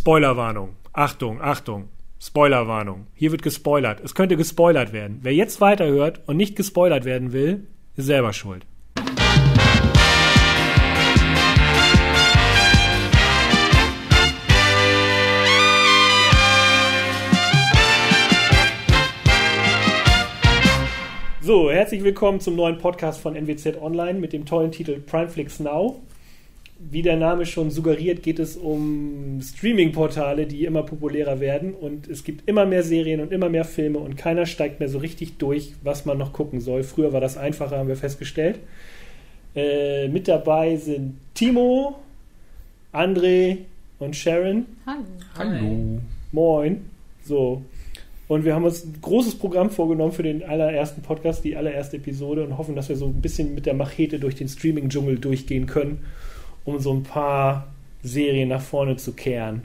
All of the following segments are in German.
Spoilerwarnung. Achtung, Achtung. Spoilerwarnung. Hier wird gespoilert. Es könnte gespoilert werden. Wer jetzt weiterhört und nicht gespoilert werden will, ist selber schuld. So, herzlich willkommen zum neuen Podcast von NWZ Online mit dem tollen Titel Primeflix Now wie der Name schon suggeriert, geht es um Streaming-Portale, die immer populärer werden und es gibt immer mehr Serien und immer mehr Filme und keiner steigt mehr so richtig durch, was man noch gucken soll. Früher war das einfacher, haben wir festgestellt. Äh, mit dabei sind Timo, André und Sharon. Hallo. Hallo. Moin. So. Und wir haben uns ein großes Programm vorgenommen für den allerersten Podcast, die allererste Episode und hoffen, dass wir so ein bisschen mit der Machete durch den Streaming-Dschungel durchgehen können um so ein paar Serien nach vorne zu kehren.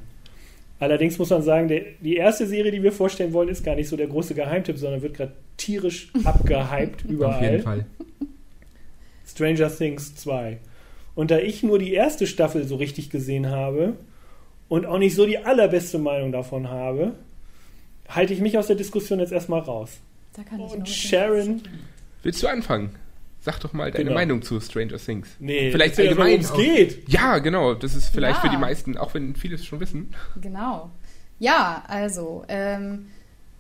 Allerdings muss man sagen, der, die erste Serie, die wir vorstellen wollen, ist gar nicht so der große Geheimtipp, sondern wird gerade tierisch abgehypt überall. Auf jeden Fall. Stranger Things 2. Und da ich nur die erste Staffel so richtig gesehen habe und auch nicht so die allerbeste Meinung davon habe, halte ich mich aus der Diskussion jetzt erstmal raus. Da kann ich Und Sharon, Willst du anfangen? Sag doch mal deine Genau. Meinung zu Stranger Things. nee, Vielleicht mal, allgemein. worum es geht. Ja, genau. Das ist vielleicht Ja. für die meisten, auch wenn viele es schon wissen. Genau. Ja, also, ähm,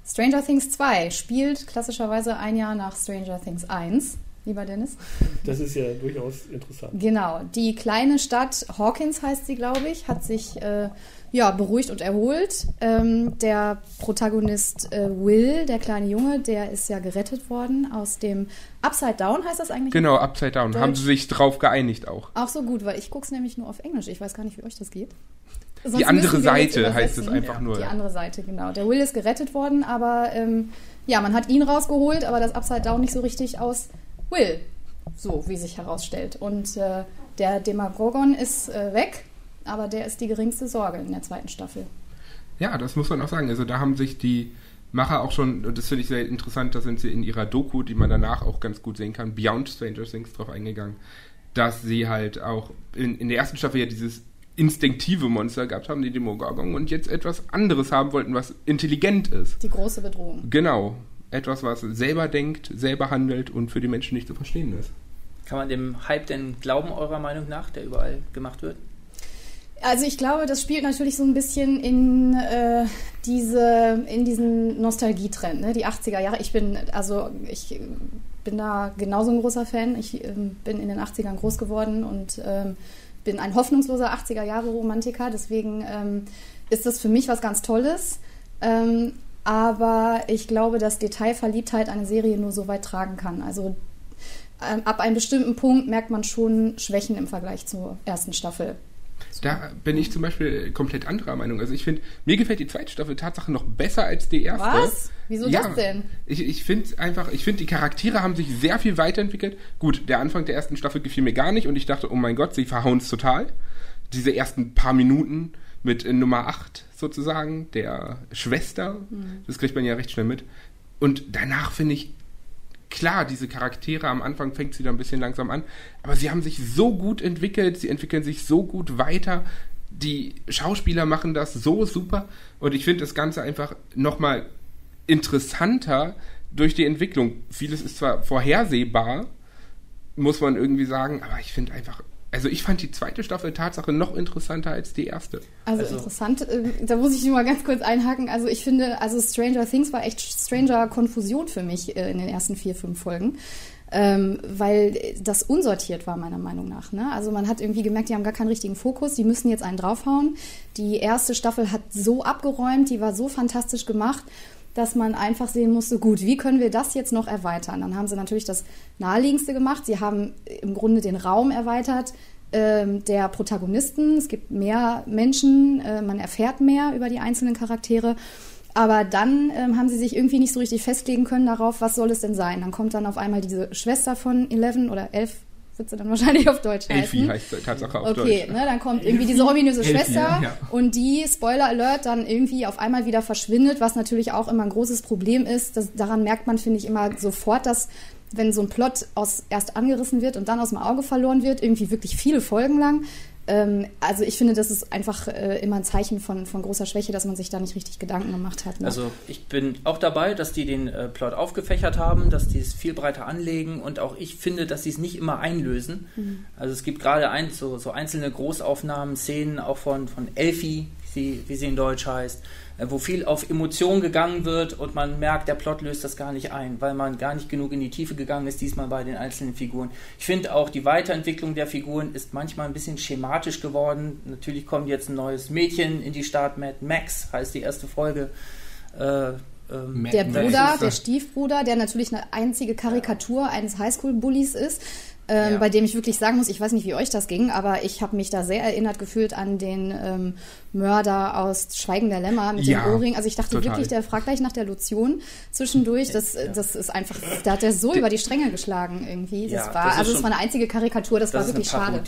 Stranger Things 2 spielt klassischerweise ein Jahr nach Stranger Things 1, lieber Dennis. Das ist ja durchaus interessant. Genau. Die kleine Stadt Hawkins heißt sie, glaube ich, hat sich äh, ja, beruhigt und erholt. Ähm, der Protagonist äh, Will, der kleine Junge, der ist ja gerettet worden aus dem Upside Down, heißt das eigentlich? Genau, Upside Down. Deutsch. Haben sie sich drauf geeinigt auch. Auch so gut, weil ich gucke es nämlich nur auf Englisch. Ich weiß gar nicht, wie euch das geht. Die Sonst andere wir jetzt Seite heißt es einfach nur. Die andere Seite, genau. Der Will ist gerettet worden, aber ähm, ja, man hat ihn rausgeholt, aber das Upside Down nicht so richtig aus Will. So, wie sich herausstellt. Und äh, der Demagogon ist äh, weg, aber der ist die geringste Sorge in der zweiten Staffel. Ja, das muss man auch sagen. Also da haben sich die Macher auch schon, und das finde ich sehr interessant, da sind sie in ihrer Doku, die man danach auch ganz gut sehen kann, Beyond Stranger Things drauf eingegangen, dass sie halt auch in, in der ersten Staffel ja dieses instinktive Monster gehabt haben, die Demogorgon, und jetzt etwas anderes haben wollten, was intelligent ist. Die große Bedrohung. Genau. Etwas, was selber denkt, selber handelt und für die Menschen nicht zu verstehen ist. Kann man dem Hype denn glauben, eurer Meinung nach, der überall gemacht wird? Also ich glaube, das spielt natürlich so ein bisschen in äh, diese in diesen Nostalgietrend, ne? Die 80er Jahre. Ich bin also ich bin da genauso ein großer Fan. Ich ähm, bin in den 80ern groß geworden und ähm, bin ein hoffnungsloser 80er Jahre Romantiker. Deswegen ähm, ist das für mich was ganz Tolles. Ähm, aber ich glaube, dass Detailverliebtheit eine Serie nur so weit tragen kann. Also ähm, ab einem bestimmten Punkt merkt man schon Schwächen im Vergleich zur ersten Staffel. Da bin ich zum Beispiel komplett anderer Meinung. Also ich finde, mir gefällt die zweite Staffel Tatsache noch besser als die erste. Was? Wieso ja, das denn? Ich, ich finde einfach, ich finde, die Charaktere haben sich sehr viel weiterentwickelt. Gut, der Anfang der ersten Staffel gefiel mir gar nicht und ich dachte, oh mein Gott, sie verhauen es total. Diese ersten paar Minuten mit äh, Nummer 8 sozusagen, der Schwester, Mhm. das kriegt man ja recht schnell mit. Und danach finde ich, klar, diese Charaktere am Anfang fängt sie da ein bisschen langsam an, aber sie haben sich so gut entwickelt, sie entwickeln sich so gut weiter. Die Schauspieler machen das so super und ich finde das Ganze einfach nochmal interessanter durch die Entwicklung. Vieles ist zwar vorhersehbar, muss man irgendwie sagen, aber ich finde einfach, also ich fand die zweite Staffel Tatsache noch interessanter als die erste. Also, Also- interessant, äh, da muss ich nur mal ganz kurz einhaken. Also ich finde, also Stranger Things war echt Stranger Konfusion für mich äh, in den ersten vier, fünf Folgen. Ähm, weil das unsortiert war, meiner Meinung nach. Ne? Also man hat irgendwie gemerkt, die haben gar keinen richtigen Fokus, die müssen jetzt einen draufhauen. Die erste Staffel hat so abgeräumt, die war so fantastisch gemacht, dass man einfach sehen musste, gut, wie können wir das jetzt noch erweitern? Dann haben sie natürlich das Naheliegendste gemacht. Sie haben im Grunde den Raum erweitert der Protagonisten. Es gibt mehr Menschen, äh, man erfährt mehr über die einzelnen Charaktere. Aber dann ähm, haben sie sich irgendwie nicht so richtig festlegen können darauf, was soll es denn sein. Dann kommt dann auf einmal diese Schwester von Eleven oder Elf, wird sie dann wahrscheinlich auf Deutsch Elfie heißen. heißt Tatsache auf Okay, Deutsch. ne, dann kommt irgendwie diese ominöse Elfie, Schwester ja. und die, Spoiler Alert, dann irgendwie auf einmal wieder verschwindet, was natürlich auch immer ein großes Problem ist. Das, daran merkt man, finde ich, immer sofort, dass wenn so ein Plot aus, erst angerissen wird und dann aus dem Auge verloren wird, irgendwie wirklich viele Folgen lang, Ähm, also ich finde, das ist einfach äh, immer ein Zeichen von, von großer Schwäche, dass man sich da nicht richtig Gedanken gemacht hat. Ne? Also ich bin auch dabei, dass die den äh, Plot aufgefächert haben, dass die es viel breiter anlegen und auch ich finde, dass sie es nicht immer einlösen. Mhm. Also es gibt gerade ein, so, so einzelne Großaufnahmen, Szenen auch von, von Elfie, wie sie, wie sie in Deutsch heißt, äh, wo viel auf Emotionen gegangen wird und man merkt, der Plot löst das gar nicht ein, weil man gar nicht genug in die Tiefe gegangen ist, diesmal bei den einzelnen Figuren. Ich finde auch, die Weiterentwicklung der Figuren ist manchmal ein bisschen schematisch geworden. Natürlich kommt jetzt ein neues Mädchen in die Stadt, Mad Max heißt die erste Folge. Äh, ähm, der Bruder, der Stiefbruder, der natürlich eine einzige Karikatur eines Highschool-Bullies ist, ähm, ja. bei dem ich wirklich sagen muss, ich weiß nicht, wie euch das ging, aber ich habe mich da sehr erinnert gefühlt an den ähm, Mörder aus Schweigen der Lämmer mit ja, dem Ohrring. Also ich dachte total. wirklich, der fragt gleich nach der Lotion zwischendurch. Das, ja. das ist einfach, da hat er so über die Stränge geschlagen irgendwie. Das war, das also es war eine einzige Karikatur, das, das war wirklich schade.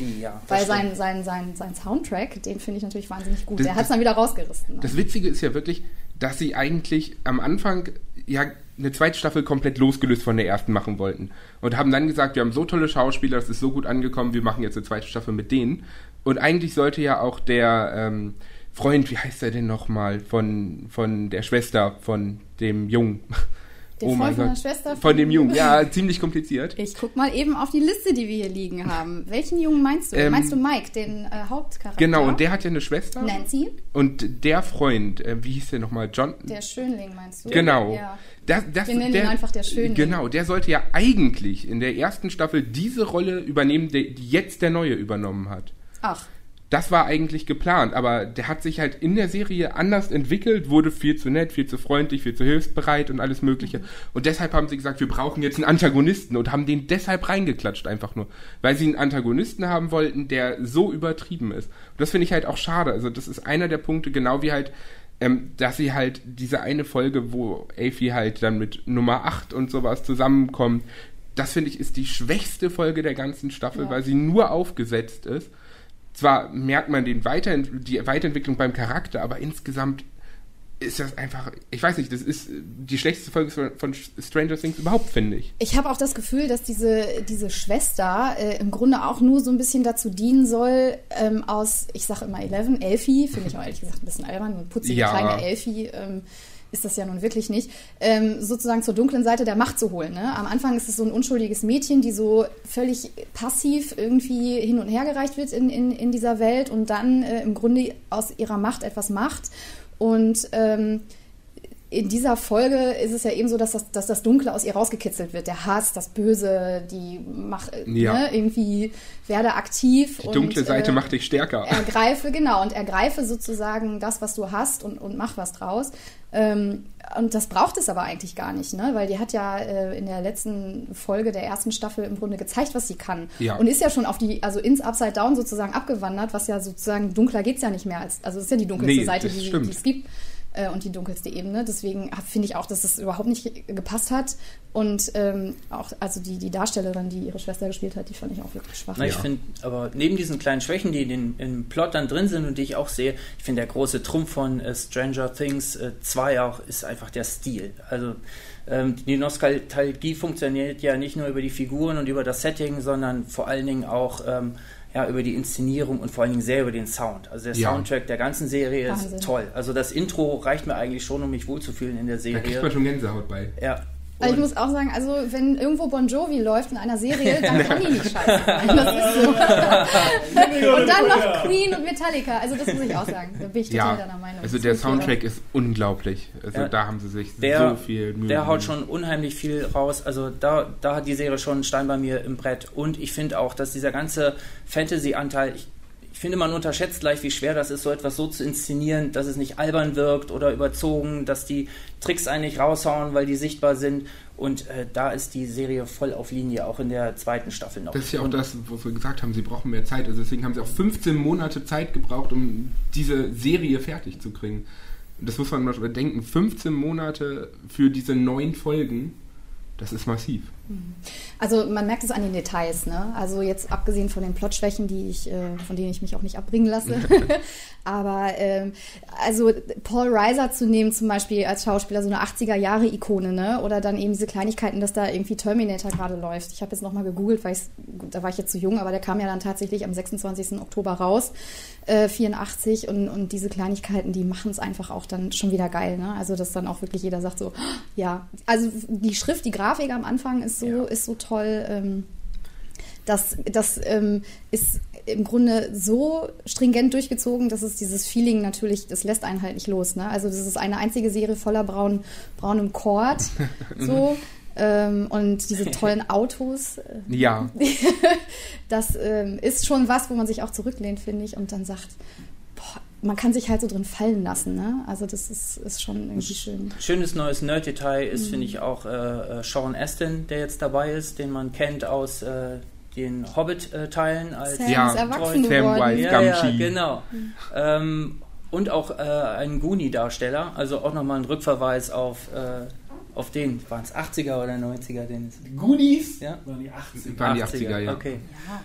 weil sein, sein, sein, sein Soundtrack, den finde ich natürlich wahnsinnig gut. Das, der hat es dann wieder rausgerissen. Das Witzige ist ja wirklich, dass sie eigentlich am Anfang ja eine zweite Staffel komplett losgelöst von der ersten machen wollten. Und haben dann gesagt, wir haben so tolle Schauspieler, das ist so gut angekommen, wir machen jetzt eine zweite Staffel mit denen. Und eigentlich sollte ja auch der ähm, Freund, wie heißt er denn nochmal, von, von der Schwester von dem Jungen. Der oh Freund von der Schwester? Von, von dem Jungen, ja, ziemlich kompliziert. Ich guck mal eben auf die Liste, die wir hier liegen haben. Welchen Jungen meinst du? Ähm, meinst du Mike, den äh, Hauptcharakter? Genau, und der hat ja eine Schwester. Nancy. Und der Freund, äh, wie hieß der nochmal? John? Der Schönling meinst du? Genau. Ja. Das, das, wir nennen der, ihn einfach der Schönling. Genau, der sollte ja eigentlich in der ersten Staffel diese Rolle übernehmen, die jetzt der Neue übernommen hat. Ach das war eigentlich geplant, aber der hat sich halt in der Serie anders entwickelt, wurde viel zu nett, viel zu freundlich, viel zu hilfsbereit und alles Mögliche. Und deshalb haben sie gesagt, wir brauchen jetzt einen Antagonisten und haben den deshalb reingeklatscht einfach nur, weil sie einen Antagonisten haben wollten, der so übertrieben ist. Und das finde ich halt auch schade. Also das ist einer der Punkte, genau wie halt ähm, dass sie halt diese eine Folge, wo Afi halt dann mit Nummer 8 und sowas zusammenkommt, das finde ich ist die schwächste Folge der ganzen Staffel, ja. weil sie nur aufgesetzt ist zwar merkt man den Weiterent die Weiterentwicklung beim Charakter, aber insgesamt ist das einfach, ich weiß nicht, das ist die schlechteste Folge von, Stranger Things überhaupt, finde ich. Ich habe auch das Gefühl, dass diese, diese Schwester äh, im Grunde auch nur so ein bisschen dazu dienen soll, ähm, aus, ich sage immer Eleven, Elfie, finde ich auch ehrlich gesagt ein bisschen albern, eine putzige ja. kleine Elfie, ähm, ist das ja nun wirklich nicht, ähm, sozusagen zur dunklen Seite der Macht zu holen. Ne? Am Anfang ist es so ein unschuldiges Mädchen, die so völlig passiv irgendwie hin und her gereicht wird in, in, in dieser Welt und dann äh, im Grunde aus ihrer Macht etwas macht. Und ähm, in dieser Folge ist es ja eben so, dass das, dass das Dunkle aus ihr rausgekitzelt wird. Der Hass, das Böse, die macht ja. ne, irgendwie werde aktiv. Die dunkle und, Seite äh, macht dich stärker. Ergreife, genau, und ergreife sozusagen das, was du hast und, und mach was draus. Ähm, und das braucht es aber eigentlich gar nicht, ne? weil die hat ja äh, in der letzten Folge der ersten Staffel im Grunde gezeigt, was sie kann. Ja. Und ist ja schon auf die, also ins Upside Down sozusagen abgewandert, was ja sozusagen dunkler geht es ja nicht mehr als, also es ist ja die dunkelste nee, Seite, die, die es gibt äh, und die dunkelste Ebene. Deswegen finde ich auch, dass es überhaupt nicht gepasst hat. Und ähm, auch, also die, die Darstellerin, die ihre Schwester gespielt hat, die fand ich auch wirklich schwach. Na, ich ja. finde, aber neben diesen kleinen Schwächen, die in den, im Plot dann drin sind und die ich auch sehe, ich finde, der große Trumpf von äh, Stranger Things 2 äh, auch ist einfach der Stil. Also ähm, die Nostalgie funktioniert ja nicht nur über die Figuren und über das Setting, sondern vor allen Dingen auch ähm, ja, über die Inszenierung und vor allen Dingen sehr über den Sound. Also der ja. Soundtrack der ganzen Serie Wahnsinn. ist toll. Also das Intro reicht mir eigentlich schon, um mich wohlzufühlen in der Serie. Da kriegt man schon Gänsehaut bei. Ja, also ich muss auch sagen, also wenn irgendwo Bon Jovi läuft in einer Serie, dann kann die nicht scheiße sein. Das ist so. und dann noch Queen und Metallica. Also das muss ich auch sagen. Da bin ich total ja, deiner Meinung. Also der Soundtrack ist unglaublich. Also ja, da haben sie sich der, so viel Mühe Der haut schon unheimlich viel raus. Also da, da hat die Serie schon einen Stein bei mir im Brett. Und ich finde auch, dass dieser ganze Fantasy-Anteil, ich ich finde, man unterschätzt gleich, wie schwer das ist, so etwas so zu inszenieren, dass es nicht albern wirkt oder überzogen, dass die Tricks eigentlich raushauen, weil die sichtbar sind. Und äh, da ist die Serie voll auf Linie, auch in der zweiten Staffel noch. Das ist ja auch das, was wir gesagt haben, sie brauchen mehr Zeit. Also deswegen haben sie auch 15 Monate Zeit gebraucht, um diese Serie fertig zu kriegen. Das muss man mal bedenken. 15 Monate für diese neun Folgen, das ist massiv. Also man merkt es an den Details, ne? Also jetzt abgesehen von den Plotschwächen, die ich, äh, von denen ich mich auch nicht abbringen lasse. Aber ähm, also Paul Reiser zu nehmen zum Beispiel als Schauspieler, so eine 80er-Jahre-Ikone, ne? Oder dann eben diese Kleinigkeiten, dass da irgendwie Terminator gerade läuft. Ich habe jetzt nochmal gegoogelt, weil da war ich jetzt zu jung, aber der kam ja dann tatsächlich am 26. Oktober raus, äh, 84. Und, und diese Kleinigkeiten, die machen es einfach auch dann schon wieder geil, ne? Also dass dann auch wirklich jeder sagt so, ja. Also die Schrift, die Grafik am Anfang ist so, ja. ist so toll. Ähm, das, das ähm, ist im Grunde so stringent durchgezogen, dass es dieses Feeling natürlich, das lässt einen halt nicht los. Ne? Also das ist eine einzige Serie voller braun, braunem Kord. so. ähm, und diese tollen Autos. Äh, ja. das ähm, ist schon was, wo man sich auch zurücklehnt, finde ich, und dann sagt, boah, man kann sich halt so drin fallen lassen. Ne? Also das ist, ist schon irgendwie schön. Schönes neues Nerd-Detail ist, mhm. finde ich, auch äh, äh, Sean Astin, der jetzt dabei ist, den man kennt aus äh, den Hobbit-Teilen als Sam ja, erwachsen geworden. Ja, ja, genau. Mhm. Ähm, und auch äh, ein Goonie-Darsteller, also auch nochmal ein Rückverweis auf, äh, auf den, waren es 80er oder 90er? Den Goonies? Ja? Waren die 80er. Waren die 80er, ja. Okay. Ja.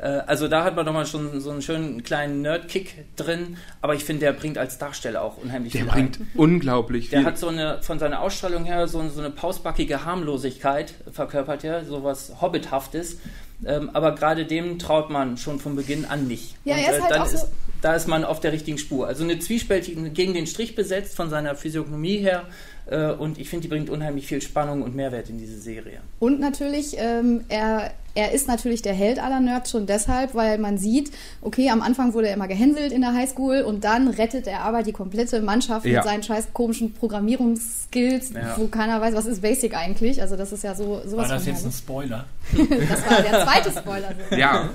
Äh, also da hat man nochmal schon so einen schönen kleinen Nerd-Kick drin, aber ich finde, der bringt als Darsteller auch unheimlich der viel Der bringt ein. unglaublich viel. Der hat so eine, von seiner Ausstrahlung her so, so eine pausbackige Harmlosigkeit verkörpert, ja, sowas Hobbithaftes. Ähm, aber gerade dem traut man schon von Beginn an nicht. Ja, Und, er ist äh, halt dann auch ist, so da ist man auf der richtigen Spur. Also eine zwiespältige, gegen den Strich besetzt von seiner Physiognomie her. Äh, und ich finde, die bringt unheimlich viel Spannung und Mehrwert in diese Serie. Und natürlich, ähm, er er ist natürlich der Held aller Nerds schon deshalb, weil man sieht, okay, am Anfang wurde er immer gehänselt in der Highschool und dann rettet er aber die komplette Mannschaft ja. mit seinen scheiß komischen Programmierungsskills, ja. wo keiner weiß, was ist Basic eigentlich. Also das ist ja so sowas War das jetzt ein Spoiler? das war der zweite Spoiler. Ja.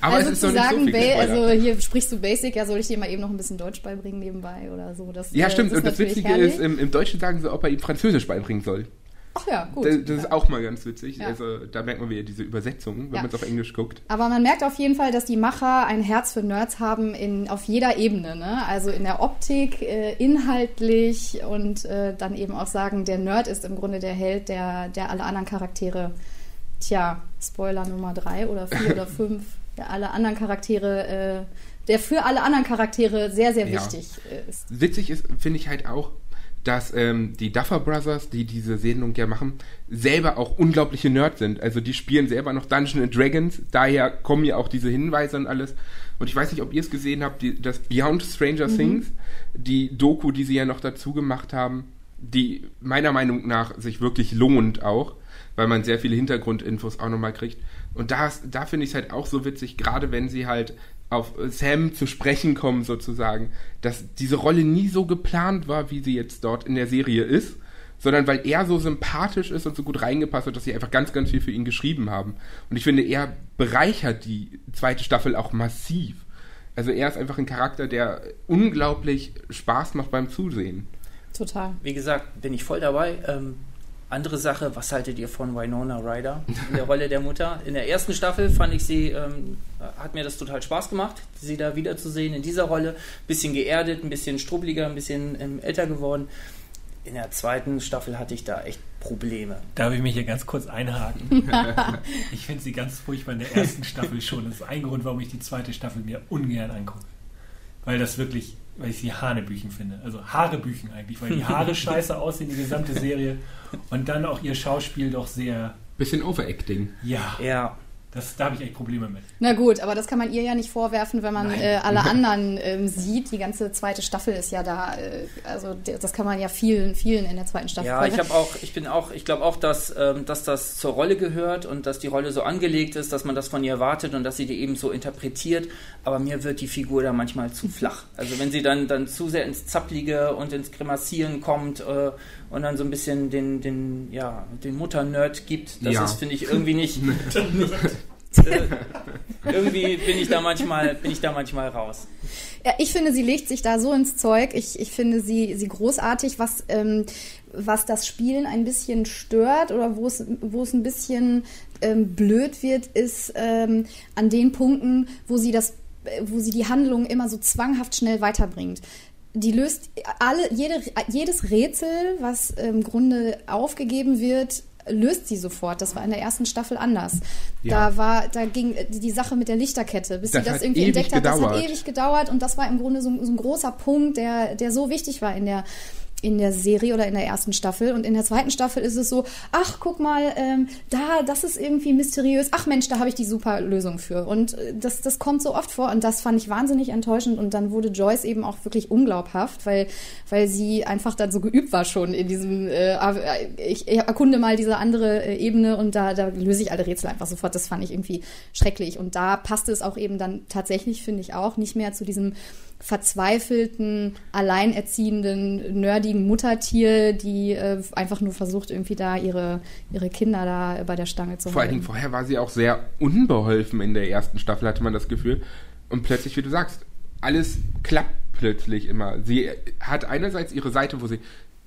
Aber also es ist zu sagen, so also hier sprichst du Basic, ja, soll ich dir mal eben noch ein bisschen Deutsch beibringen nebenbei oder so. Das, ja, äh, stimmt. Das und das Witzige herrlich. ist, im, im Deutschen sagen sie, ob er ihm Französisch beibringen soll. Ach ja, gut. Das, das ja. ist auch mal ganz witzig. Ja. Also da merkt man wieder diese Übersetzung, wenn Ja. man es auf Englisch guckt. Aber man merkt auf jeden Fall, dass die Macher ein Herz für Nerds haben in, auf jeder Ebene. Ne? Also in der Optik, äh, inhaltlich und äh, dann eben auch sagen, der Nerd ist im Grunde der Held, der, der alle anderen Charaktere, tja, Spoiler Nummer drei oder vier oder fünf, der alle anderen Charaktere, äh, der für alle anderen Charaktere sehr, sehr wichtig äh, ist. Witzig ist, finde ich halt auch, dass ähm, die Duffer Brothers, die diese Sendung ja machen, selber auch unglaubliche Nerds sind. Also die spielen selber noch Dungeons and Dragons, daher kommen ja auch diese Hinweise und alles. Und ich weiß nicht, ob ihr es gesehen habt, die, das Beyond Stranger Things, die Doku, die sie ja noch dazu gemacht haben, die meiner Meinung nach sich wirklich lohnt auch, weil man sehr viele Hintergrundinfos auch nochmal kriegt. Und da, ist- da finde ich es halt auch so witzig, gerade wenn sie halt auf Sam zu sprechen kommen sozusagen, dass diese Rolle nie so geplant war, wie sie jetzt dort in der Serie ist, sondern weil er so sympathisch ist und so gut reingepasst hat, dass sie einfach ganz, ganz viel für ihn geschrieben haben. Und ich finde, er bereichert die zweite Staffel auch massiv. Also er ist einfach ein Charakter, der unglaublich Spaß macht beim Zusehen. Total. Wie gesagt, bin ich voll dabei. Ähm, andere Sache, was haltet ihr von Winona Ryder in der Rolle der Mutter? In der ersten Staffel fand ich sie, ähm, hat mir das total Spaß gemacht, sie da wiederzusehen in dieser Rolle. Bisschen geerdet, ein bisschen strubbeliger, ein bisschen ähm, älter geworden. In der zweiten Staffel hatte ich da echt Probleme. Darf ich mich hier ganz kurz einhaken? ich finde sie ganz furchtbar in der ersten Staffel schon. Das ist ein Grund, warum ich die zweite Staffel mir ungern angucke. Weil das wirklich, weil ich sie Hanebüchen finde. Also Haarebüchen eigentlich, weil die Haare scheiße aussehen, die gesamte Serie. Und dann auch ihr Schauspiel doch sehr, Bisschen Overacting. ja, Ja, das, da habe ich echt Probleme mit. Na gut, aber das kann man ihr ja nicht vorwerfen, wenn man äh, alle anderen ähm, sieht. Die ganze zweite Staffel ist ja da. Äh, also das kann man ja vielen, vielen in der zweiten Staffel Ja, ich vorwerfen. habe auch, ich bin auch, ich glaube auch, dass, ähm, dass das zur Rolle gehört und dass die Rolle so angelegt ist, dass man das von ihr erwartet und dass sie die eben so interpretiert. Aber mir wird die Figur da manchmal zu flach. Also wenn sie dann, dann zu sehr ins Zapplige und ins Grimassieren kommt äh, und dann so ein bisschen den, den, ja, den Mutter-Nerd gibt, das Ja. ist, finde ich, irgendwie nicht. äh, irgendwie bin ich da manchmal, bin ich da manchmal raus. Ja, ich finde, sie legt sich da so ins Zeug. Ich, ich finde sie, sie großartig, was, ähm, was das Spielen ein bisschen stört oder wo es, wo es ein bisschen ähm, blöd wird, ist ähm, an den Punkten, wo sie das, äh, wo sie die Handlung immer so zwanghaft schnell weiterbringt. Die löst alle, jede, jedes Rätsel, was im Grunde aufgegeben wird, löst sie sofort. Das war in der ersten Staffel anders. Ja. Da war, da ging äh, die Sache mit der Lichterkette, bis Das sie das irgendwie entdeckt hat. Das gedauert. hat ewig gedauert und das war im Grunde so, ein- so ein großer Punkt, der, der so wichtig war in der in der Serie oder in der ersten Staffel. Und in der zweiten Staffel ist es so, ach guck mal, ähm, da, das ist irgendwie mysteriös, ach Mensch, da habe ich die super Lösung für. Und äh, das, das kommt so oft vor. Und das fand ich wahnsinnig enttäuschend. Und dann wurde Joyce eben auch wirklich unglaubhaft, weil, weil sie einfach dann so geübt war schon in diesem, äh, ich, ich erkunde mal diese andere äh, Ebene und da, da löse ich alle Rätsel einfach sofort, das fand ich irgendwie schrecklich. Und da passte es auch eben dann tatsächlich, finde ich auch, nicht mehr zu diesem verzweifelten, alleinerziehenden, nerdigen Muttertier, die äh, einfach nur versucht, irgendwie da ihre, ihre Kinder da bei der Stange zu Vor allen halten. Dingen vorher war sie auch sehr unbeholfen in der ersten Staffel, hatte man das Gefühl. Und plötzlich, wie du sagst, alles klappt plötzlich immer. Sie hat einerseits ihre Seite, wo sie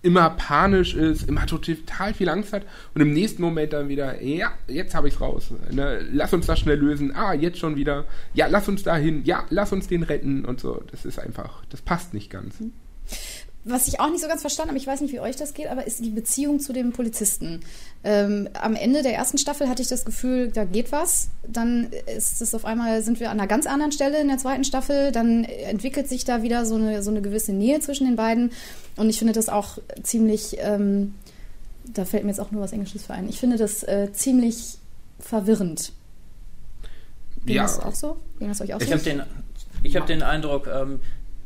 immer panisch ist, immer total viel Angst hat und im nächsten Moment dann wieder, ja, jetzt habe ich's raus. Ne? Lass uns das schnell lösen. Ah, jetzt schon wieder. Ja, lass uns dahin. Ja, lass uns den retten und so. Das ist einfach, das passt nicht ganz. Was ich auch nicht so ganz verstanden habe, ich weiß nicht, wie euch das geht, aber ist die Beziehung zu dem Polizisten. Ähm, am Ende der ersten Staffel hatte ich das Gefühl, da geht was. Dann ist es auf einmal, sind wir an einer ganz anderen Stelle in der zweiten Staffel. Dann entwickelt sich da wieder so eine, so eine gewisse Nähe zwischen den beiden. Und ich finde das auch ziemlich, ähm, da fällt mir jetzt auch nur was Englisches für ein. Ich finde das äh, ziemlich verwirrend. Ging Ja. das auch so? Ging das euch auch Ich so? habe den, ich hab den Eindruck, ähm,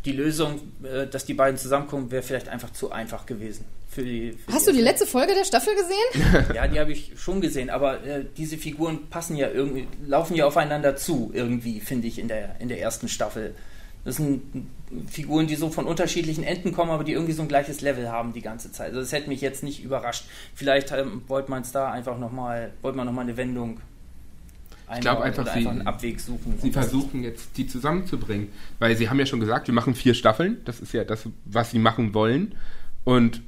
die Lösung, äh, dass die beiden zusammenkommen, wäre vielleicht einfach zu einfach gewesen. Für die, für Hast du die letzte Folge der Staffel gesehen? Ja, die habe ich schon gesehen, aber äh, diese Figuren passen ja irgendwie, laufen ja aufeinander zu, irgendwie, finde ich, in der, in der ersten Staffel. Das sind Figuren, die so von unterschiedlichen Enden kommen, aber die irgendwie so ein gleiches Level haben die ganze Zeit. Also das hätte mich jetzt nicht überrascht. Vielleicht ähm, wollte man es da einfach nochmal, wollte man nochmal eine Wendung Ich glaube einfach, sie- einfach einen Abweg suchen. Sie versuchen jetzt, die zusammenzubringen. Weil sie haben ja schon gesagt, wir machen vier Staffeln. Das ist ja das, was sie machen wollen. Und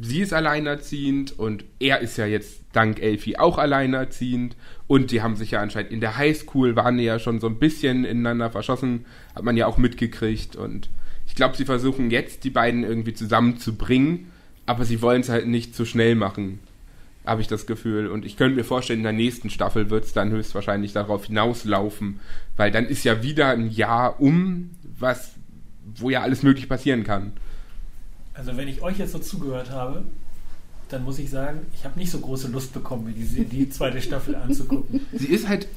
sie ist alleinerziehend und er ist ja jetzt dank Elfie auch alleinerziehend. Und die haben sich ja anscheinend in der Highschool, waren die ja schon so ein bisschen ineinander verschossen. Hat man ja auch mitgekriegt. Und ich glaube, sie versuchen jetzt, die beiden irgendwie zusammenzubringen. Aber sie wollen es halt nicht zu schnell machen habe ich das Gefühl. Und ich könnte mir vorstellen, in der nächsten Staffel wird es dann höchstwahrscheinlich darauf hinauslaufen, weil dann ist ja wieder ein Jahr um, was, wo ja alles möglich passieren kann. Also wenn ich euch jetzt so zugehört habe, dann muss ich sagen, ich habe nicht so große Lust bekommen, mir die, die zweite Staffel anzugucken. Sie ist halt,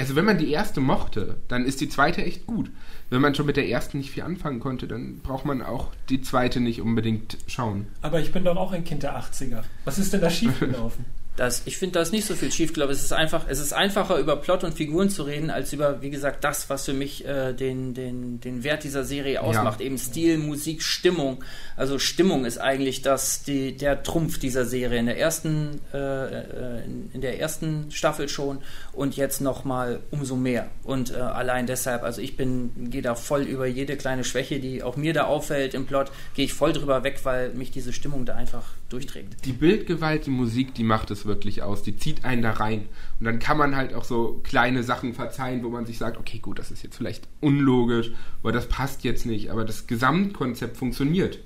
also wenn man die erste mochte, dann ist die zweite echt gut. Wenn man schon mit der ersten nicht viel anfangen konnte, dann braucht man auch die zweite nicht unbedingt schauen. Aber ich bin doch auch ein Kind der 80er. Was ist denn da schiefgelaufen? Das, ich finde, da ist nicht so viel schief, glaube ich. Es ist einfach, es ist einfacher, über Plot und Figuren zu reden, als über, wie gesagt, das, was für mich äh, den, den, den Wert dieser Serie ausmacht. Eben Stil, Musik, Stimmung. Also Stimmung ist eigentlich das, die, der Trumpf dieser Serie. In der ersten, äh, äh, in, in der ersten Staffel schon und jetzt nochmal umso mehr. Und äh, allein deshalb, also ich bin, gehe da voll über jede kleine Schwäche, die auch mir da auffällt im Plot, gehe ich voll drüber weg, weil mich diese Stimmung da einfach durchträgt. Die Bildgewalt, die Musik, die macht es wirklich aus. Die zieht einen da rein. Und dann kann man halt auch so kleine Sachen verzeihen, wo man sich sagt, okay, gut, das ist jetzt vielleicht unlogisch oder das passt jetzt nicht, aber das Gesamtkonzept funktioniert.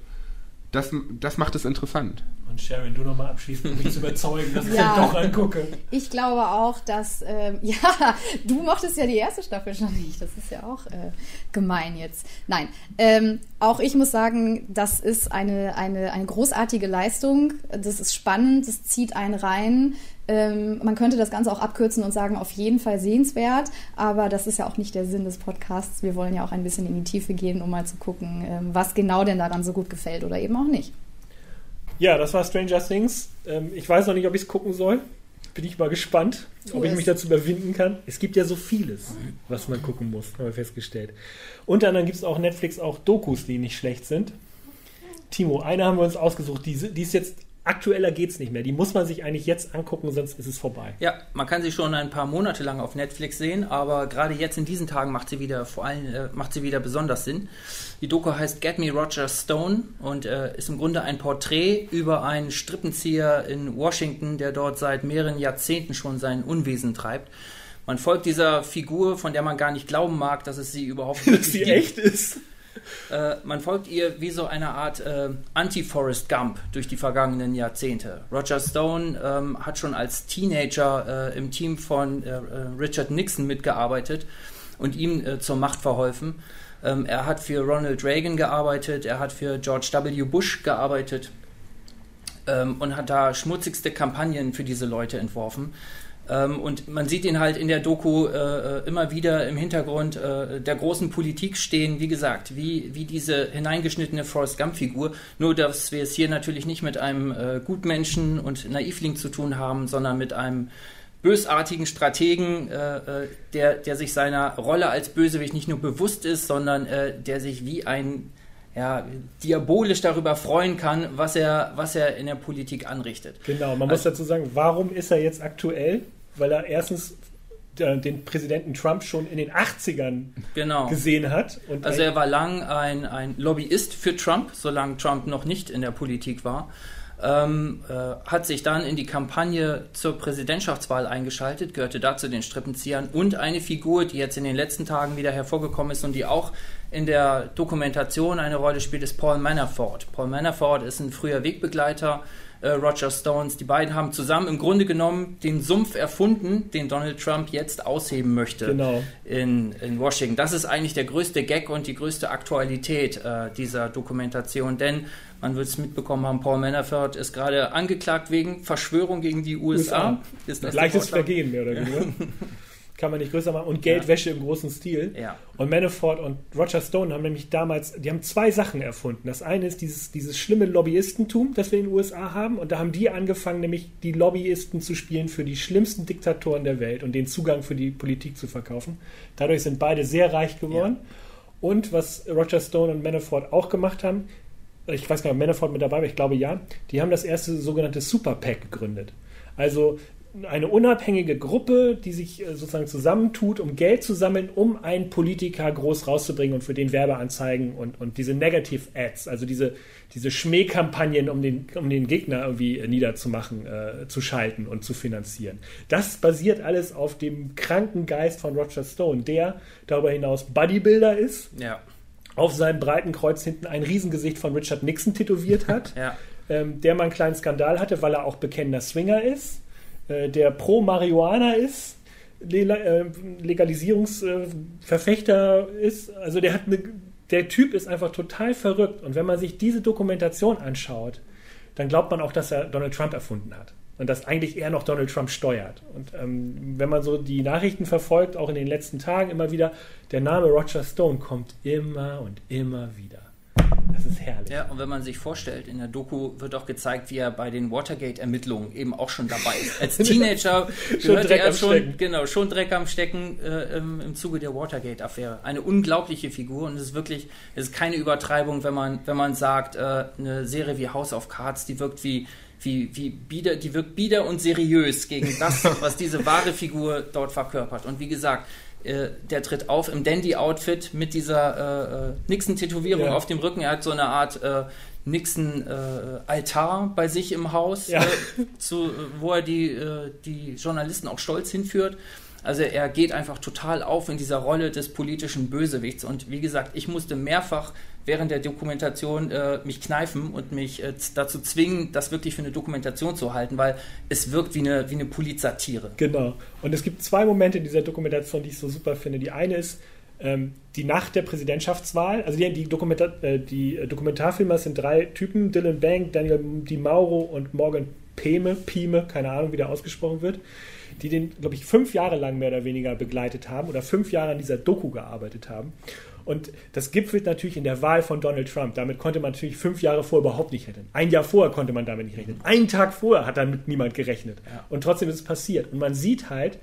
Das, das macht es interessant. Und Sharon, du nochmal abschließend, um mich zu überzeugen, dass ich Ja. den doch angucke. Ich glaube auch, dass, ähm, ja, du mochtest ja die erste Staffel schon nicht. Das ist ja auch äh, gemein jetzt. Nein, ähm, auch ich muss sagen, das ist eine, eine, eine großartige Leistung. Das ist spannend, das zieht einen rein. Ähm, man könnte das Ganze auch abkürzen und sagen, auf jeden Fall sehenswert, aber das ist ja auch nicht der Sinn des Podcasts. Wir wollen ja auch ein bisschen in die Tiefe gehen, um mal zu gucken, ähm, was genau denn daran so gut gefällt oder eben auch nicht. Ja, das war Stranger Things. Ähm, ich weiß noch nicht, ob ich es gucken soll. Bin ich mal gespannt, Tu ob ich mich dazu überwinden kann. Es gibt ja so vieles, was man gucken muss, haben wir festgestellt. Unter anderem gibt es auch Netflix auch Dokus, die nicht schlecht sind. Timo, eine haben wir uns ausgesucht, die, die ist jetzt aktueller geht's nicht mehr. Die muss man sich eigentlich jetzt angucken, sonst ist es vorbei. Ja, man kann sie schon ein paar Monate lang auf Netflix sehen, aber gerade jetzt in diesen Tagen macht sie wieder, vor allem äh, macht sie wieder besonders Sinn. Die Doku heißt Get Me Roger Stone und äh, ist im Grunde ein Porträt über einen Strippenzieher in Washington, der dort seit mehreren Jahrzehnten schon sein Unwesen treibt. Man folgt dieser Figur, von der man gar nicht glauben mag, dass es sie überhaupt Dass sie gibt. echt ist. Äh, man folgt ihr wie so eine Art äh, Anti-Forrest Gump durch die vergangenen Jahrzehnte. Roger Stone ähm, hat schon als Teenager äh, im Team von äh, äh, Richard Nixon mitgearbeitet und ihm zur Macht verholfen. Ähm, er hat für Ronald Reagan gearbeitet, er hat für George W. Bush gearbeitet ähm, und hat da schmutzigste Kampagnen für diese Leute entworfen. Ähm, und man sieht ihn halt in der Doku äh, äh, immer wieder im Hintergrund äh, der großen Politik stehen, wie gesagt, wie, wie diese hineingeschnittene Forrest Gump-Figur. Nur, dass wir es hier natürlich nicht mit einem äh, Gutmenschen und Naivling zu tun haben, sondern mit einem bösartigen Strategen, äh, äh, der, der sich seiner Rolle als Bösewicht nicht nur bewusst ist, sondern der sich wie ein ja, diabolisch darüber freuen kann, was er, was er in der Politik anrichtet. Genau, man also, muss dazu sagen, warum ist er jetzt aktuell? Weil er erstens den Präsidenten Trump schon in den 80ern genau. gesehen hat. also er war lang ein, ein Lobbyist für Trump, solange Trump noch nicht in der Politik war ähm, äh, hat sich dann in die Kampagne zur Präsidentschaftswahl eingeschaltet, gehörte dazu den Strippenziehern und eine Figur, die jetzt in den letzten Tagen wieder hervorgekommen ist und die auch in der Dokumentation eine Rolle spielt, ist Paul Manafort. Paul Manafort ist ein früher Wegbegleiter äh, Roger Stones. Die beiden haben zusammen im Grunde genommen den Sumpf erfunden, den Donald Trump jetzt ausheben möchte genau. in, in Washington. Das ist eigentlich der größte Gag und die größte Aktualität äh, dieser Dokumentation, denn man wird es mitbekommen haben, Paul Manafort ist gerade angeklagt wegen Verschwörung gegen die USA. USA. Leichtes Vergehen, mehr oder weniger. kann man nicht größer machen und Geldwäsche ja. im großen Stil. Ja. Und Manafort und Roger Stone haben nämlich damals, die haben zwei Sachen erfunden. Das eine ist dieses, dieses schlimme Lobbyistentum, das wir in den USA haben. Und da haben die angefangen, nämlich die Lobbyisten zu spielen für die schlimmsten Diktatoren der Welt und den Zugang für die Politik zu verkaufen. Dadurch sind beide sehr reich geworden. Ja. Und was Roger Stone und Manafort auch gemacht haben, ich weiß gar nicht, ob Manafort mit dabei war, ich glaube ja, die haben das erste sogenannte Super PAC gegründet. Also eine unabhängige Gruppe, die sich äh, sozusagen zusammentut, um Geld zu sammeln, um einen Politiker groß rauszubringen und für den Werbeanzeigen und, und diese Negative Ads, also diese, diese Schmähkampagnen, um den, um den Gegner irgendwie niederzumachen, äh, zu schalten und zu finanzieren. Das basiert alles auf dem kranken Geist von Roger Stone, der darüber hinaus Bodybuilder ist. Ja. Auf seinem breiten Kreuz hinten ein Riesengesicht von Richard Nixon tätowiert hat. ja. ähm, der mal einen kleinen Skandal hatte, weil er auch bekennender Swinger ist äh, der pro Marihuana ist, äh, Legalisierungsverfechter ist. Also der hat eine, der Typ ist einfach total verrückt. Und wenn man sich diese Dokumentation anschaut, dann glaubt man auch, dass er Donald Trump erfunden hat. Und dass eigentlich er noch Donald Trump steuert. Und ähm, wenn man so die Nachrichten verfolgt, auch in den letzten Tagen immer wieder, der Name Roger Stone kommt immer und immer wieder. Das ist herrlich. Ja, und wenn man sich vorstellt, in der Doku wird auch gezeigt, wie er bei den Watergate-Ermittlungen eben auch schon dabei ist. Als Teenager gehörte er schon, genau, schon Dreck am Stecken äh, im, im Zuge der Watergate-Affäre. Eine unglaubliche Figur und es ist wirklich, es ist keine Übertreibung, wenn man, wenn man sagt, äh, eine Serie wie House of Cards, die wirkt wie wie, wie bieder, die wirkt bieder und seriös gegen das, was diese wahre Figur dort verkörpert. Und wie gesagt, äh, der tritt auf im Dandy-Outfit mit dieser äh, äh, Nixon-Tätowierung ja. auf dem Rücken. Er hat so eine Art äh, Nixon-Altar bei sich im Haus, ja. zu, wo er die, die Journalisten auch stolz hinführt. Also er geht einfach total auf in dieser Rolle des politischen Bösewichts. Und wie gesagt, ich musste mehrfach während der Dokumentation äh, mich kneifen und mich äh, dazu zwingen, das wirklich für eine Dokumentation zu halten, weil es wirkt wie eine, wie eine Polizatire. Genau. Und es gibt zwei Momente in dieser Dokumentation, die ich so super finde. Die eine ist, ähm, die Nacht der Präsidentschaftswahl, also die, die, Dokumenta äh, die Dokumentarfilmer sind drei Typen, Dylan Bank, Daniel Di Mauro und Morgan Peme, Pime, keine Ahnung, wie der ausgesprochen wird, die den, glaube ich, fünf Jahre lang mehr oder weniger begleitet haben oder fünf Jahre an dieser Doku gearbeitet haben. Und das gipfelt natürlich in der Wahl von Donald Trump. Damit konnte man natürlich fünf Jahre vorher überhaupt nicht rechnen. Ein Jahr vorher konnte man damit nicht rechnen. Einen Tag vorher hat damit niemand gerechnet. Und trotzdem ist es passiert. Und man sieht halt,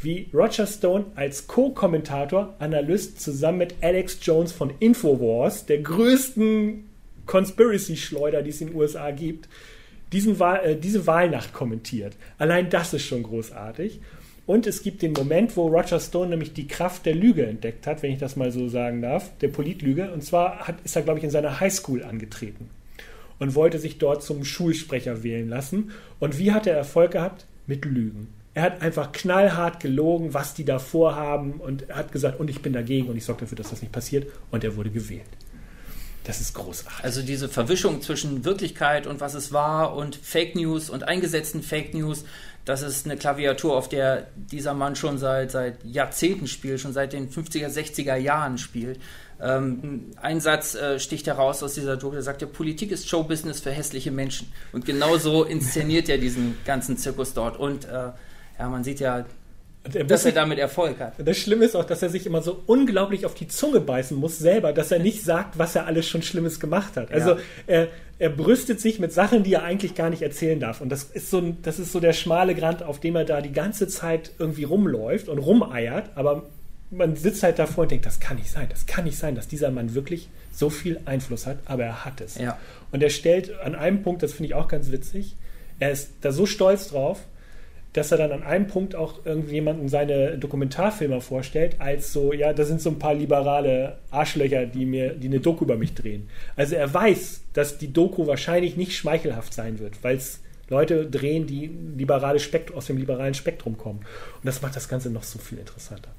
wie Roger Stone als Co-Kommentator, Analyst zusammen mit Alex Jones von Infowars, der größten Conspiracy-Schleuder, die es in den USA gibt, diesen Wahl, äh, diese Wahlnacht kommentiert. Allein das ist schon großartig. Und es gibt den Moment, wo Roger Stone nämlich die Kraft der Lüge entdeckt hat, wenn ich das mal so sagen darf, der Politlüge. Und zwar hat, ist er, glaube ich, in seiner Highschool angetreten und wollte sich dort zum Schulsprecher wählen lassen. Und wie hat er Erfolg gehabt? Mit Lügen. Er hat einfach knallhart gelogen, was die da vorhaben und hat gesagt, und ich bin dagegen und ich sorge dafür, dass das nicht passiert. Und er wurde gewählt. Das ist großartig. Also diese Verwischung zwischen Wirklichkeit und was es war und Fake News und eingesetzten Fake News, das ist eine Klaviatur, auf der dieser Mann schon seit, seit Jahrzehnten spielt, schon seit den 50er, 60er Jahren spielt. Ähm, ein Satz äh, sticht heraus aus dieser Doku, der sagt, ja, Politik ist Showbusiness für hässliche Menschen. Und genau so inszeniert er diesen ganzen Zirkus dort. Und äh, ja, man sieht ja, dass er damit Erfolg hat. Das Schlimme ist auch, dass er sich immer so unglaublich auf die Zunge beißen muss selber, dass er nicht sagt, was er alles schon Schlimmes gemacht hat. Also Ja. er, er brüstet sich mit Sachen, die er eigentlich gar nicht erzählen darf. Und das ist so, ein, das ist so der schmale Grant, auf dem er da die ganze Zeit irgendwie rumläuft und rumeiert. Aber man sitzt halt davor und denkt, das kann nicht sein, das kann nicht sein, dass dieser Mann wirklich so viel Einfluss hat, aber er hat es. Ja. Und er stellt an einem Punkt, das finde ich auch ganz witzig, er ist da so stolz drauf, dass er dann an einem Punkt auch irgendjemanden seine Dokumentarfilmer vorstellt, als so, ja, da sind so ein paar liberale Arschlöcher, die mir, die eine Doku über mich drehen. Also er weiß, dass die Doku wahrscheinlich nicht schmeichelhaft sein wird, weil es Leute drehen, die liberale Spekt aus dem liberalen Spektrum kommen. Und das macht das Ganze noch so viel interessanter.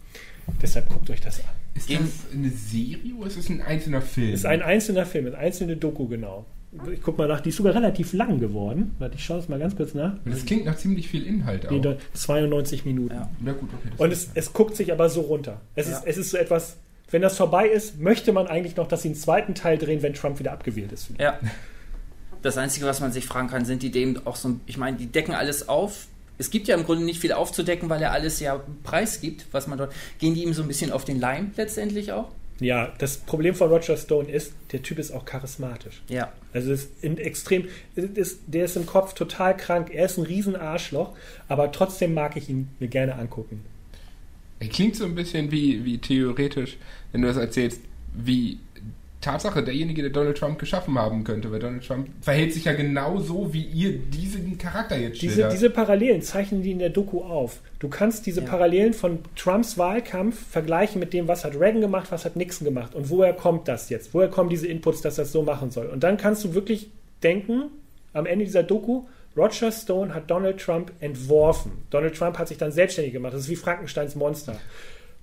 Deshalb guckt euch das an. Ist das eine Serie oder ist das ein einzelner Film? Ist ein einzelner Film, eine einzelne Doku, genau. Ich guck mal nach, die ist sogar relativ lang geworden. Warte, ich schaue es mal ganz kurz nach. Und das klingt nach ziemlich viel Inhalt auch. Nee, da- 92 Minuten. Ja. Na gut, okay. das Und es, es guckt sich aber so runter. Es, Ja. ist, es ist so etwas, wenn das vorbei ist, möchte man eigentlich noch, dass sie einen zweiten Teil drehen, wenn Trump wieder abgewählt ist. Ja. Das Einzige, was man sich fragen kann, sind die dem auch so, ich meine, die decken alles auf. Es gibt ja im Grunde nicht viel aufzudecken, weil er alles ja preisgibt, was man dort. Gehen die ihm so ein bisschen auf den Leim letztendlich auch? Ja, das Problem von Roger Stone ist, der Typ ist auch charismatisch. Ja. Also ist in extrem, ist, der ist im Kopf total krank, er ist ein riesen Arschloch, aber trotzdem mag ich ihn mir gerne angucken. Er klingt so ein bisschen wie, wie theoretisch, wenn du das erzählst, wie Tatsache derjenige, der Donald Trump geschaffen haben könnte, weil Donald Trump verhält sich ja genau so, wie ihr diesen Charakter jetzt Diese, schildert. diese Parallelen zeichnen die in der Doku auf. Du kannst diese Ja. Parallelen von Trumps Wahlkampf vergleichen mit dem, was hat Reagan gemacht, was hat Nixon gemacht und woher kommt das jetzt? Woher kommen diese Inputs, dass das so machen soll? Und dann kannst du wirklich denken, am Ende dieser Doku, Roger Stone hat Donald Trump entworfen. Donald Trump hat sich dann selbstständig gemacht. Das ist wie Frankensteins Monster.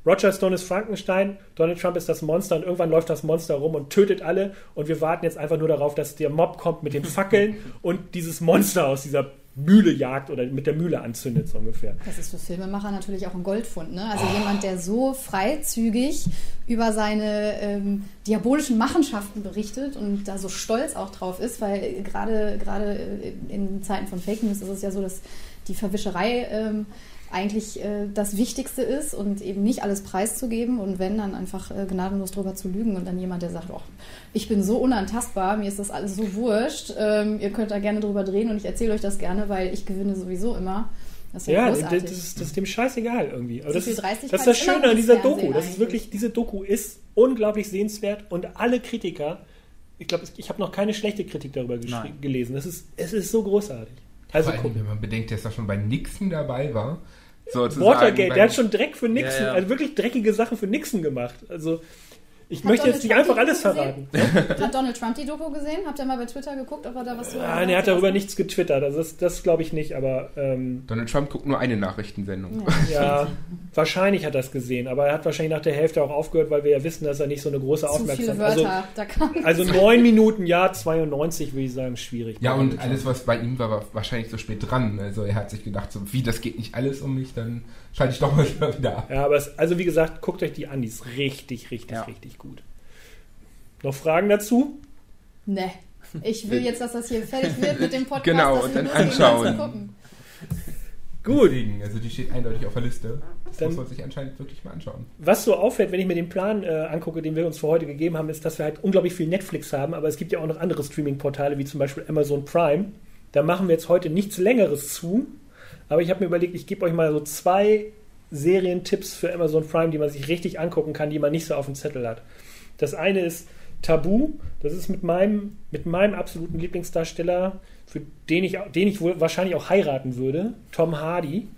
Roger Stone ist Frankenstein, Donald Trump ist das Monster und irgendwann läuft das Monster rum und tötet alle und wir warten jetzt einfach nur darauf, dass der Mob kommt mit den Fackeln und dieses Monster aus dieser Mühle jagt oder mit der Mühle anzündet, so ungefähr. Das ist für Filmemacher natürlich auch ein Goldfund. Ne? Also jemand, der so freizügig über seine ähm, diabolischen Machenschaften berichtet und da so stolz auch drauf ist, weil gerade gerade äh, in Zeiten von Fake News ist es ja so, dass die Verwischerei ähm, eigentlich äh, das Wichtigste ist und eben nicht alles preiszugeben und wenn, dann einfach äh, gnadenlos drüber zu lügen und dann jemand, der sagt, oh, ich bin so unantastbar, mir ist das alles so wurscht, ähm, ihr könnt da gerne drüber drehen und ich erzähle euch das gerne, weil ich gewinne sowieso immer. Das ja, Ja, das, großartig. das, ist, das ist dem scheißegal irgendwie. Aber das, ist, das ist das Schöne an dieser Fernsehen Doku. Das ist wirklich, diese Doku ist unglaublich sehenswert und alle Kritiker, ich glaube, ich habe noch keine schlechte Kritik darüber gelesen. Das ist, es ist so großartig. Also Vor allem, wenn man bedenkt, dass er schon bei Nixon dabei war. Watergate, der hat schon Dreck für Nixon, Ja, ja. also wirklich dreckige Sachen für Nixon gemacht. Also ich Hat möchte Donald jetzt nicht Trump einfach alles verraten. Hat Donald Trump die Doku gesehen? Habt ihr mal bei Twitter geguckt, ob er da was so. Ah, er hat darüber nichts getwittert, also das, das glaube ich nicht, aber ähm, Donald Trump guckt nur eine Nachrichtensendung. Ja. ja, wahrscheinlich hat er es gesehen, aber er hat wahrscheinlich nach der Hälfte auch aufgehört, weil wir ja wissen, dass er nicht so eine große Aufmerksamkeit. Also, da kann also neun Minuten, ja, 92 würde ich sagen, schwierig. Ja, und alles, was bei ihm war, war wahrscheinlich so spät dran. Also er hat sich gedacht, so wie, das geht nicht alles um mich, dann schalte ich doch mal wieder ab. Ja, aber es, also wie gesagt, guckt euch die an, die ist richtig, richtig, Ja. richtig gut. Noch Fragen dazu? Ne. Ich will jetzt, dass das hier fertig wird mit dem Podcast. Genau, dass und wir dann anschauen. Gut. Deswegen, also die steht eindeutig auf der Liste. Das Dann- muss man sich anscheinend wirklich mal anschauen. Was so auffällt, wenn ich mir den Plan äh, angucke, den wir uns für heute gegeben haben, ist, dass wir halt unglaublich viel Netflix haben, aber es gibt ja auch noch andere Streaming-Portale, wie zum Beispiel Amazon Prime. Da machen wir jetzt heute nichts Längeres zu, aber ich habe mir überlegt, ich gebe euch mal so zwei Serientipps für Amazon Prime, die man sich richtig angucken kann, die man nicht so auf dem Zettel hat. Das eine ist Tabu, das ist mit meinem, mit meinem absoluten Lieblingsdarsteller, für den ich, den ich wohl wahrscheinlich auch heiraten würde, Tom Hardy.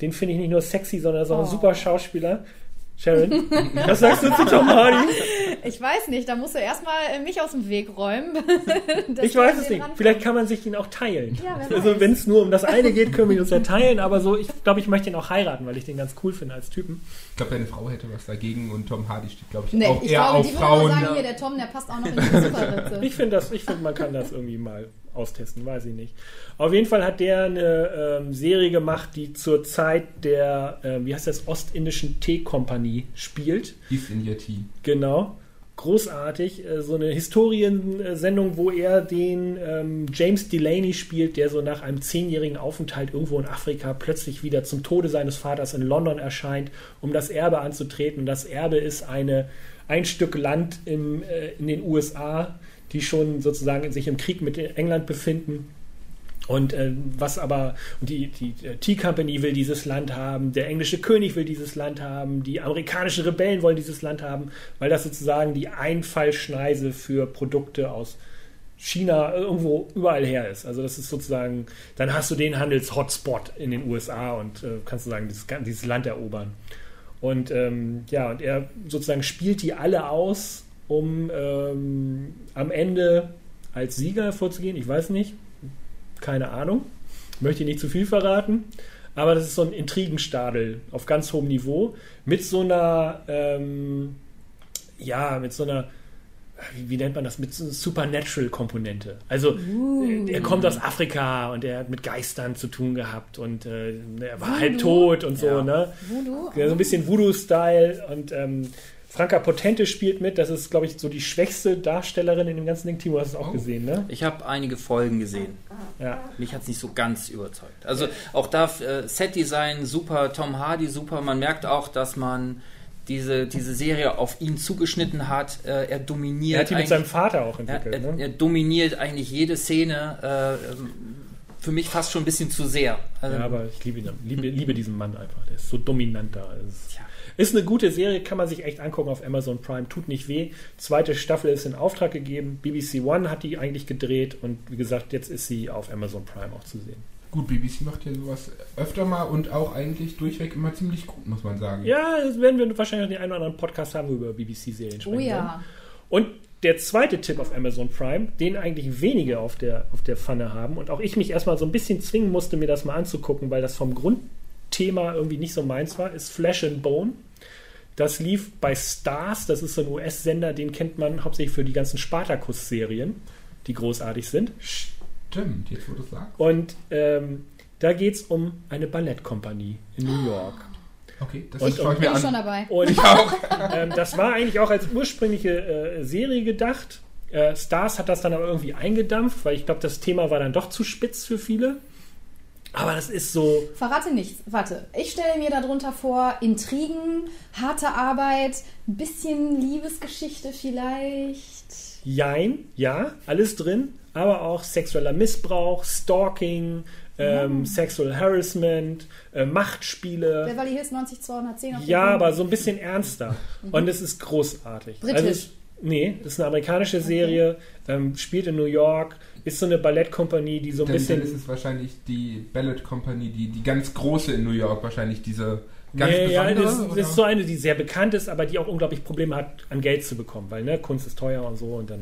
Den finde ich nicht nur sexy, sondern er ist auch ein Oh. super Schauspieler. Sharon, was sagst du zu Tom Hardy? Ich weiß nicht, da musst du erstmal äh, mich aus dem Weg räumen. Ich weiß es nicht. rankommen. Vielleicht kann man sich ihn auch teilen. Ja, also wenn es nur um das eine geht, können wir uns ja teilen. Aber so, ich glaube, ich möchte ihn auch heiraten, weil ich den ganz cool finde als Typen. Ich glaube, deine Frau hätte was dagegen und Tom Hardy steht, glaube ich, Nee, auch ich eher glaube, auf die Frauen. sagen, hier, der Tom, der passt auch noch in die Superritze. Ich finde das, ich finde, man kann das irgendwie mal austesten, weiß ich nicht. Auf jeden Fall hat der eine ähm, Serie gemacht, die zur Zeit der, ähm, wie heißt das, Ostindischen Teekompanie spielt. East India Tea. Genau. Großartig. Äh, so eine Historiensendung, wo er den ähm, James Delaney spielt, der so nach einem zehnjährigen Aufenthalt irgendwo in Afrika plötzlich wieder zum Tode seines Vaters in London erscheint, um das Erbe anzutreten. Und das Erbe ist eine, ein Stück Land im, äh, in den USA, die schon sozusagen sich im Krieg mit England befinden. Und äh, was aber, die, die äh, Tea Company will dieses Land haben, der englische König will dieses Land haben, die amerikanischen Rebellen wollen dieses Land haben, weil das sozusagen die Einfallschneise für Produkte aus China irgendwo überall her ist. Also das ist sozusagen, dann hast du den Handels-Hotspot in den USA und äh, kannst du sagen, dieses, dieses Land erobern. Und ähm, ja, und er sozusagen spielt die alle aus, um ähm, am Ende als Sieger hervorzugehen. Ich weiß nicht, keine Ahnung. Möchte nicht zu viel verraten. Aber das ist so ein Intrigenstadel auf ganz hohem Niveau mit so einer, ähm, ja, mit so einer, wie, wie nennt man das, mit so einer Supernatural-Komponente. Also Uh. er kommt aus Afrika und er hat mit Geistern zu tun gehabt und äh, er war Voodoo? halb tot und so, Ja. ne? Voodoo? Ja, so ein bisschen Voodoo-Style und ähm, Franka Potente spielt mit. Das ist, glaube ich, so die schwächste Darstellerin in dem ganzen Ding. Timo, hast du es auch Oh. gesehen, ne? Ich habe einige Folgen gesehen. Ja. Mich hat es nicht so ganz überzeugt. Also auch da äh, Setdesign super, Tom Hardy super. Man merkt auch, dass man diese, diese Serie auf ihn zugeschnitten hat. Äh, er dominiert. Er hat die mit seinem Vater auch er, entwickelt. er, ne? er dominiert eigentlich jede Szene. Äh, ähm, für mich fast schon ein bisschen zu sehr. Also, Ja, aber ich liebe, ihn, liebe, liebe diesen Mann einfach. Der ist so dominant da. Ist, Tja. ist eine gute Serie, kann man sich echt angucken auf Amazon Prime. Tut nicht weh. Zweite Staffel ist in Auftrag gegeben. BBC One hat die eigentlich gedreht und wie gesagt, jetzt ist sie auf Amazon Prime auch zu sehen. Gut, BBC macht ja sowas öfter mal und auch eigentlich durchweg immer ziemlich gut, muss man sagen. Ja, das werden wir wahrscheinlich noch den einen oder anderen Podcast haben, wo wir über BBC-Serien sprechen. Oh werden. ja. Und der zweite Tipp auf Amazon Prime, den eigentlich wenige auf der, auf der Pfanne haben und auch ich mich erstmal so ein bisschen zwingen musste, mir das mal anzugucken, weil das vom Grundthema irgendwie nicht so meins war, ist Flesh and Bone. Das lief bei Stars, das ist so ein US-Sender, den kennt man hauptsächlich für die ganzen Spartacus-Serien, die großartig sind. Stimmt, jetzt wo du sagst. Und ähm, da geht es um eine Ballettkompanie in New York. Okay, das Und- schaue ich Bin mir ich schon an. dabei. Und Ich auch. ähm, das war eigentlich auch als ursprüngliche äh, Serie gedacht. Äh, Stars hat das dann aber irgendwie eingedampft, weil ich glaube, das Thema war dann doch zu spitz für viele. Aber das ist so, Verrate nichts. Warte, ich stelle mir darunter vor, Intrigen, harte Arbeit, ein bisschen Liebesgeschichte vielleicht. jein, ja, alles drin, aber auch sexueller Missbrauch, Stalking, ähm, Sexual Harassment, äh, Machtspiele. Beverly Hills 90210 auf Ja, aber so ein bisschen ernster. Und es ist großartig. Britisch. Also es, nee, das ist eine amerikanische Serie, ähm, spielt in New York, ist so eine Ballettkompanie, die so ein Dann, dann bisschen. ist es wahrscheinlich die Ballet Company, die, die ganz große in New York, wahrscheinlich diese ganz Nee, ja, das, oder? das ist so eine, die sehr bekannt ist, aber die auch unglaublich Probleme hat, an Geld zu bekommen, weil ne, Kunst ist teuer und so und dann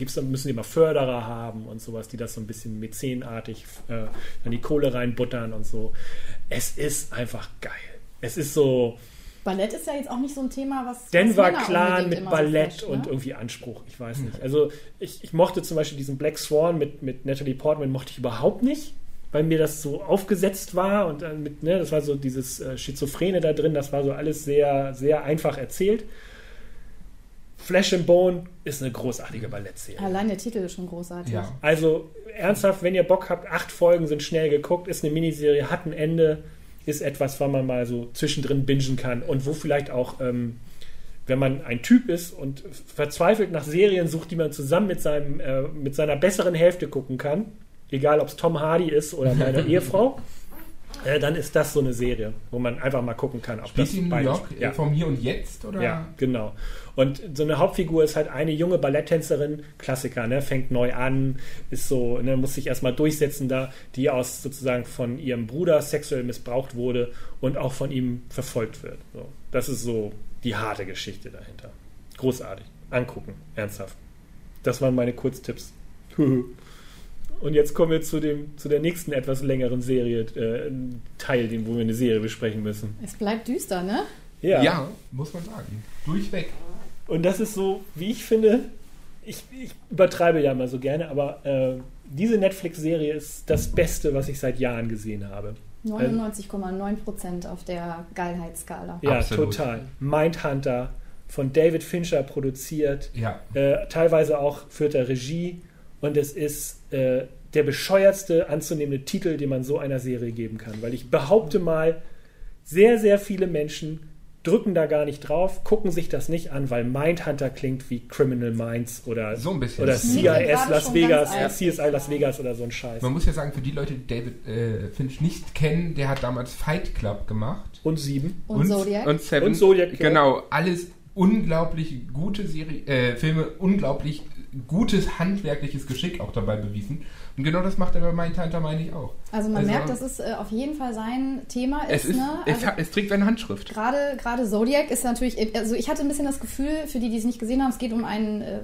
gibt's, dann müssen die immer Förderer haben und sowas, die das so ein bisschen mäzenartig äh, dann die Kohle reinbuttern und so. Es ist einfach geil. Es ist so Ballett ist ja jetzt auch nicht so ein Thema, was. was Denver Männer Clan mit Ballett so flasht, und ne? irgendwie Anspruch. Ich weiß nicht. Also ich, ich mochte zum Beispiel diesen Black Swan mit, mit Natalie Portman mochte ich überhaupt nicht, weil mir das so aufgesetzt war und dann mit, ne, das war so dieses äh, Schizophrene da drin, das war so alles sehr, sehr einfach erzählt. Flesh and Bone ist eine großartige Ballettserie. Allein der Titel ist schon großartig. Ja. Also ernsthaft, wenn ihr Bock habt, acht Folgen sind schnell geguckt, ist eine Miniserie, hat ein Ende, ist etwas, was man mal so zwischendrin bingen kann und wo vielleicht auch, ähm, wenn man ein Typ ist und verzweifelt nach Serien sucht, die man zusammen mit, seinem, äh, mit seiner besseren Hälfte gucken kann, egal ob es Tom Hardy ist oder meine Ehefrau, äh, dann ist das so eine Serie, wo man einfach mal gucken kann, ob Spielt das in New York äh, Ja. vom Hier und Jetzt? Oder? Ja, genau. Und so eine Hauptfigur ist halt eine junge Balletttänzerin, Klassiker, ne, fängt neu an, ist so, ne, muss sich erstmal durchsetzen da, die aus sozusagen von ihrem Bruder sexuell missbraucht wurde und auch von ihm verfolgt wird. So. Das ist so die harte Geschichte dahinter. Großartig. Angucken, ernsthaft. Das waren meine Kurztipps. Und jetzt kommen wir zu, dem, zu der nächsten etwas längeren Serie, äh, Teil, den, wo wir eine Serie besprechen müssen. Es bleibt düster, ne? Ja. ja, muss man sagen. Durchweg. Und das ist so, wie ich finde, ich, ich übertreibe ja immer so gerne, aber äh, diese Netflix-Serie ist das Beste, was ich seit Jahren gesehen habe. 99,9 Prozent auf der Geilheitsskala. Ja, Absolut. total. Mindhunter von David Fincher produziert. Ja. Äh, teilweise auch führt er Regie. Und es ist äh, der bescheuertste anzunehmende Titel, den man so einer Serie geben kann. Weil ich behaupte mal, sehr, sehr viele Menschen drücken da gar nicht drauf, gucken sich das nicht an, weil Mindhunter klingt wie Criminal Minds oder, so ein bisschen. oder CIS Las Vegas, CSI Las Vegas oder so ein Scheiß. Man muss ja sagen, für die Leute, die David äh, Finch nicht kennen, der hat damals Fight Club gemacht. Und Sieben. Und, und Zodiac. Und Seven. Und Zodiac. Genau, alles unglaublich gute Serie, äh, Filme, unglaublich gutes handwerkliches Geschick auch dabei bewiesen. Und genau das macht er bei Mindhunter, meine ich auch. Also man also, merkt, dass es äh, auf jeden Fall sein Thema ist. Es, ist, ne? also es, es, trägt eine Handschrift. Gerade, gerade Zodiac ist natürlich, also ich hatte ein bisschen das Gefühl, für die, die es nicht gesehen haben, es geht um einen äh,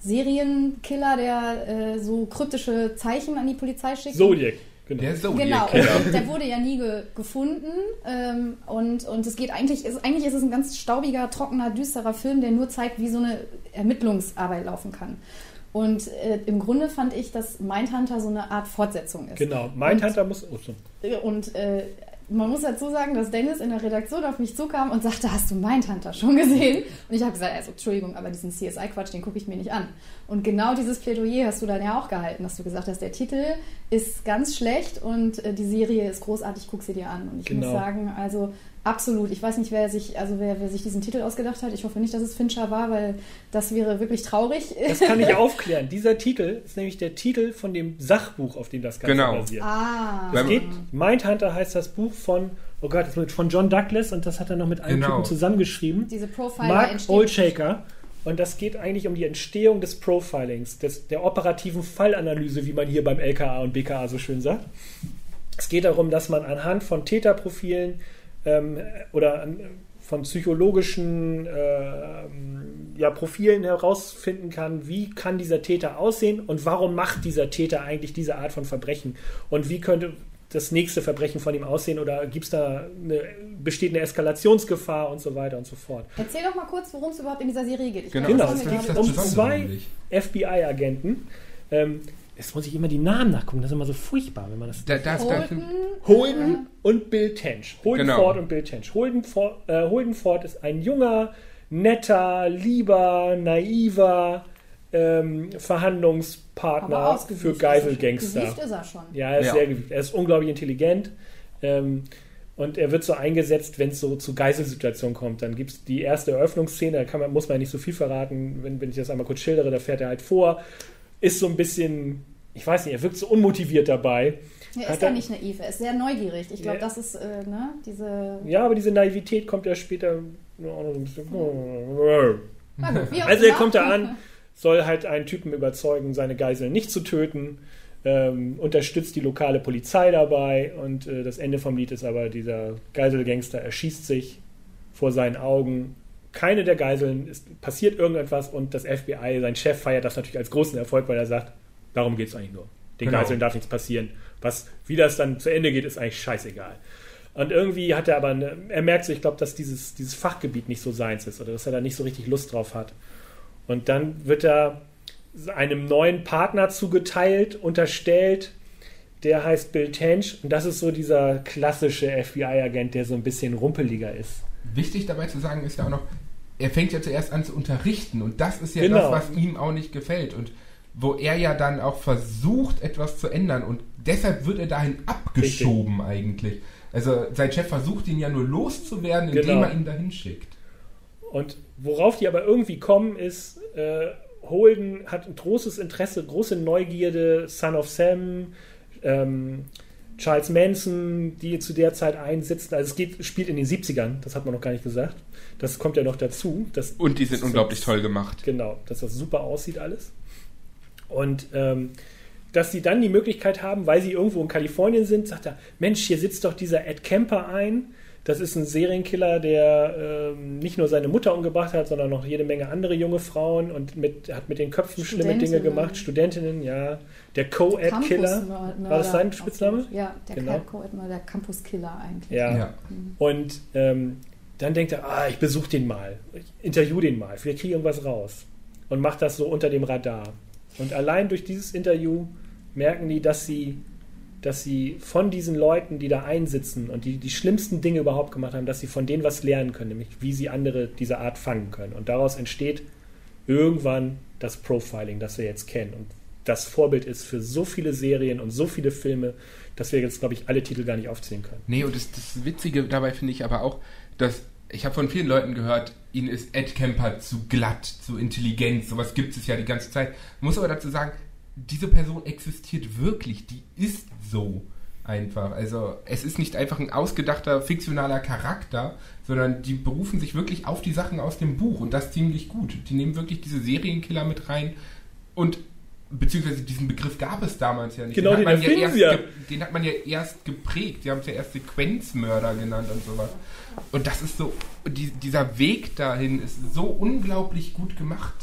Serienkiller, der äh, so kryptische Zeichen an die Polizei schickt. Zodiac. Genau. Der Zodiac. Genau, und der wurde ja nie ge gefunden. Ähm, und, und es geht eigentlich, ist, eigentlich ist es ein ganz staubiger, trockener, düsterer Film, der nur zeigt, wie so eine Ermittlungsarbeit laufen kann. Und äh, im Grunde fand ich, dass Mindhunter so eine Art Fortsetzung ist. Genau, Mindhunter und, muss. Oh, so. Und äh, man muss dazu sagen, dass Dennis in der Redaktion auf mich zukam und sagte, hast du Mindhunter schon gesehen? Und ich habe gesagt, also Entschuldigung, aber diesen CSI-Quatsch, den gucke ich mir nicht an. Und genau dieses Plädoyer hast du dann ja auch gehalten, dass du gesagt hast, der Titel ist ganz schlecht und äh, die Serie ist großartig, guck sie dir an. Und ich genau. muss sagen, also Absolut. Ich weiß nicht, wer sich, also wer, wer, sich diesen Titel ausgedacht hat. Ich hoffe nicht, dass es Fincher war, weil das wäre wirklich traurig. Das kann ich aufklären. Dieser Titel ist nämlich der Titel von dem Sachbuch, auf dem das Ganze genau. basiert. Ah. Es geht, Mindhunter heißt das Buch von, oh Gott, von John Douglas und das hat er noch mit einem genau. Typen zusammengeschrieben. Diese Profiler Mark Oldshaker. Und das geht eigentlich um die Entstehung des Profilings, des, der operativen Fallanalyse, wie man hier beim LKA und BKA so schön sagt. Es geht darum, dass man anhand von Täterprofilen ähm, oder an, von psychologischen äh, ja, Profilen herausfinden kann, wie kann dieser Täter aussehen und warum macht dieser Täter eigentlich diese Art von Verbrechen und wie könnte das nächste Verbrechen von ihm aussehen oder gibt es da eine, besteht eine Eskalationsgefahr und so weiter und so fort. Erzähl doch mal kurz, worum es überhaupt in dieser Serie geht. Ich genau, glaube, das, das, das um zwei FBI-Agenten, ähm, Jetzt muss ich immer die Namen nachgucken, das ist immer so furchtbar, wenn man das. Da, das Holden, Holden und Bill Tench. Holden genau. Ford und Bill Tench. Holden Ford, äh, Holden Ford ist ein junger, netter, lieber, naiver ähm, Verhandlungspartner für Geiselgangster. Gewieft ist er schon. Ja, er ist ja. sehr gewieft. Er ist unglaublich intelligent. Ähm, und er wird so eingesetzt, wenn es so zu Geiselsituationen kommt. Dann gibt es die erste Eröffnungsszene, da kann man, muss man nicht so viel verraten. Wenn, wenn ich das einmal kurz schildere, da fährt er halt vor ist so ein bisschen, ich weiß nicht, er wirkt so unmotiviert dabei. Er ist ja nicht naiv, er ist sehr neugierig. Ich glaube, ja. das ist, äh, ne, diese... Ja, aber diese Naivität kommt ja später auch noch ein bisschen... Gut, also er kommt da an, soll halt einen Typen überzeugen, seine Geiseln nicht zu töten, ähm, unterstützt die lokale Polizei dabei und äh, das Ende vom Lied ist aber, dieser Geiselgangster erschießt sich vor seinen Augen keine der Geiseln, es passiert irgendetwas und das FBI, sein Chef feiert das natürlich als großen Erfolg, weil er sagt, darum geht es eigentlich nur. Den genau. Geiseln darf nichts passieren. Was, wie das dann zu Ende geht, ist eigentlich scheißegal. Und irgendwie hat er aber, eine, er merkt so, ich glaube, dass dieses, dieses Fachgebiet nicht so seins ist oder dass er da nicht so richtig Lust drauf hat. Und dann wird er einem neuen Partner zugeteilt, unterstellt, der heißt Bill Tench und das ist so dieser klassische FBI-Agent, der so ein bisschen rumpeliger ist. Wichtig dabei zu sagen ist ja auch noch, er fängt ja zuerst an zu unterrichten und das ist ja genau. das, was ihm auch nicht gefällt und wo er ja dann auch versucht, etwas zu ändern und deshalb wird er dahin abgeschoben Richtig. eigentlich. Also sein Chef versucht ihn ja nur loszuwerden, indem genau. er ihn dahin schickt. Und worauf die aber irgendwie kommen, ist, äh, Holden hat ein großes Interesse, große Neugierde, Son of Sam, ähm, Charles Manson, die zu der Zeit einsitzen. Also es geht, spielt in den 70ern, das hat man noch gar nicht gesagt. Das kommt ja noch dazu. Dass, und die sind unglaublich das, toll gemacht. Genau, dass das super aussieht alles. Und ähm, dass sie dann die Möglichkeit haben, weil sie irgendwo in Kalifornien sind, sagt er, Mensch, hier sitzt doch dieser Ed Kemper ein, Das ist ein Serienkiller, der ähm, nicht nur seine Mutter umgebracht hat, sondern noch jede Menge andere junge Frauen und mit, hat mit den Köpfen schlimme Dinge gemacht. Studentinnen, ja. Der Co-Ed-Killer. War das sein Spitzname? Ja, der genau. Co-Ed, der Campus-Killer eigentlich. Ja. ja. Mhm. Und ähm, dann denkt er, ah, ich besuche den mal. Ich interview den mal. Vielleicht kriege ich irgendwas raus. Und macht das so unter dem Radar. Und allein durch dieses Interview merken die, dass sie dass sie von diesen Leuten, die da einsitzen und die die schlimmsten Dinge überhaupt gemacht haben, dass sie von denen was lernen können, nämlich wie sie andere dieser Art fangen können. Und daraus entsteht irgendwann das Profiling, das wir jetzt kennen. Und das Vorbild ist für so viele Serien und so viele Filme, dass wir jetzt, glaube ich, alle Titel gar nicht aufzählen können. Nee, und das, das Witzige dabei finde ich aber auch, dass ich habe von vielen Leuten gehört, ihnen ist Ed Kemper zu glatt, zu intelligent, sowas gibt es ja die ganze Zeit. Ich muss aber dazu sagen, diese Person existiert wirklich, die ist so einfach. Also es ist nicht einfach ein ausgedachter, fiktionaler Charakter, sondern die berufen sich wirklich auf die Sachen aus dem Buch und das ziemlich gut. Die nehmen wirklich diese Serienkiller mit rein und beziehungsweise diesen Begriff gab es damals ja nicht. Genau, den, den, hat, man ja erst, ja. den hat man ja erst geprägt. Die haben es ja erst Sequenzmörder genannt und sowas. Und das ist so, die, dieser Weg dahin ist so unglaublich gut gemacht.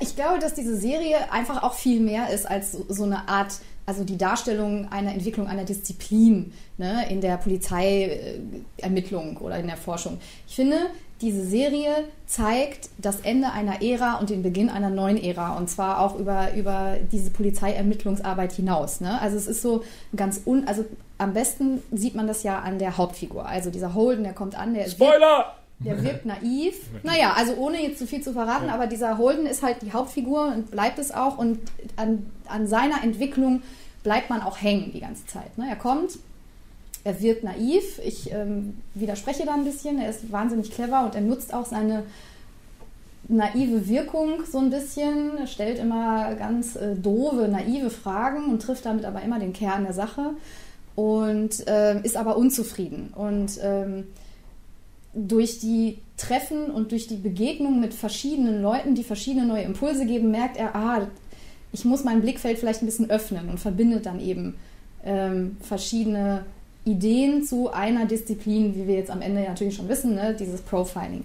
Ich glaube, dass diese Serie einfach auch viel mehr ist als so, so eine Art, also die Darstellung einer Entwicklung einer Disziplin ne, in der Polizeiermittlung oder in der Forschung. Ich finde, diese Serie zeigt das Ende einer Ära und den Beginn einer neuen Ära und zwar auch über, über diese Polizeiermittlungsarbeit hinaus. Ne? Also es ist so ganz un, also am besten sieht man das ja an der Hauptfigur. Also dieser Holden, der kommt an, der Spoiler! Der wirkt naiv. Naja, also ohne jetzt zu viel zu verraten, aber dieser Holden ist halt die Hauptfigur und bleibt es auch. Und an, an seiner Entwicklung bleibt man auch hängen die ganze Zeit. Ne? Er kommt, er wirkt naiv. Ich ähm, widerspreche da ein bisschen. Er ist wahnsinnig clever und er nutzt auch seine naive Wirkung so ein bisschen. Er stellt immer ganz äh, doofe, naive Fragen und trifft damit aber immer den Kern der Sache und äh, ist aber unzufrieden. Und ähm, durch die Treffen und durch die Begegnung mit verschiedenen Leuten, die verschiedene neue Impulse geben, merkt er, ah, ich muss mein Blickfeld vielleicht ein bisschen öffnen und verbindet dann eben ähm, verschiedene Ideen zu einer Disziplin, wie wir jetzt am Ende natürlich schon wissen, ne, dieses Profiling.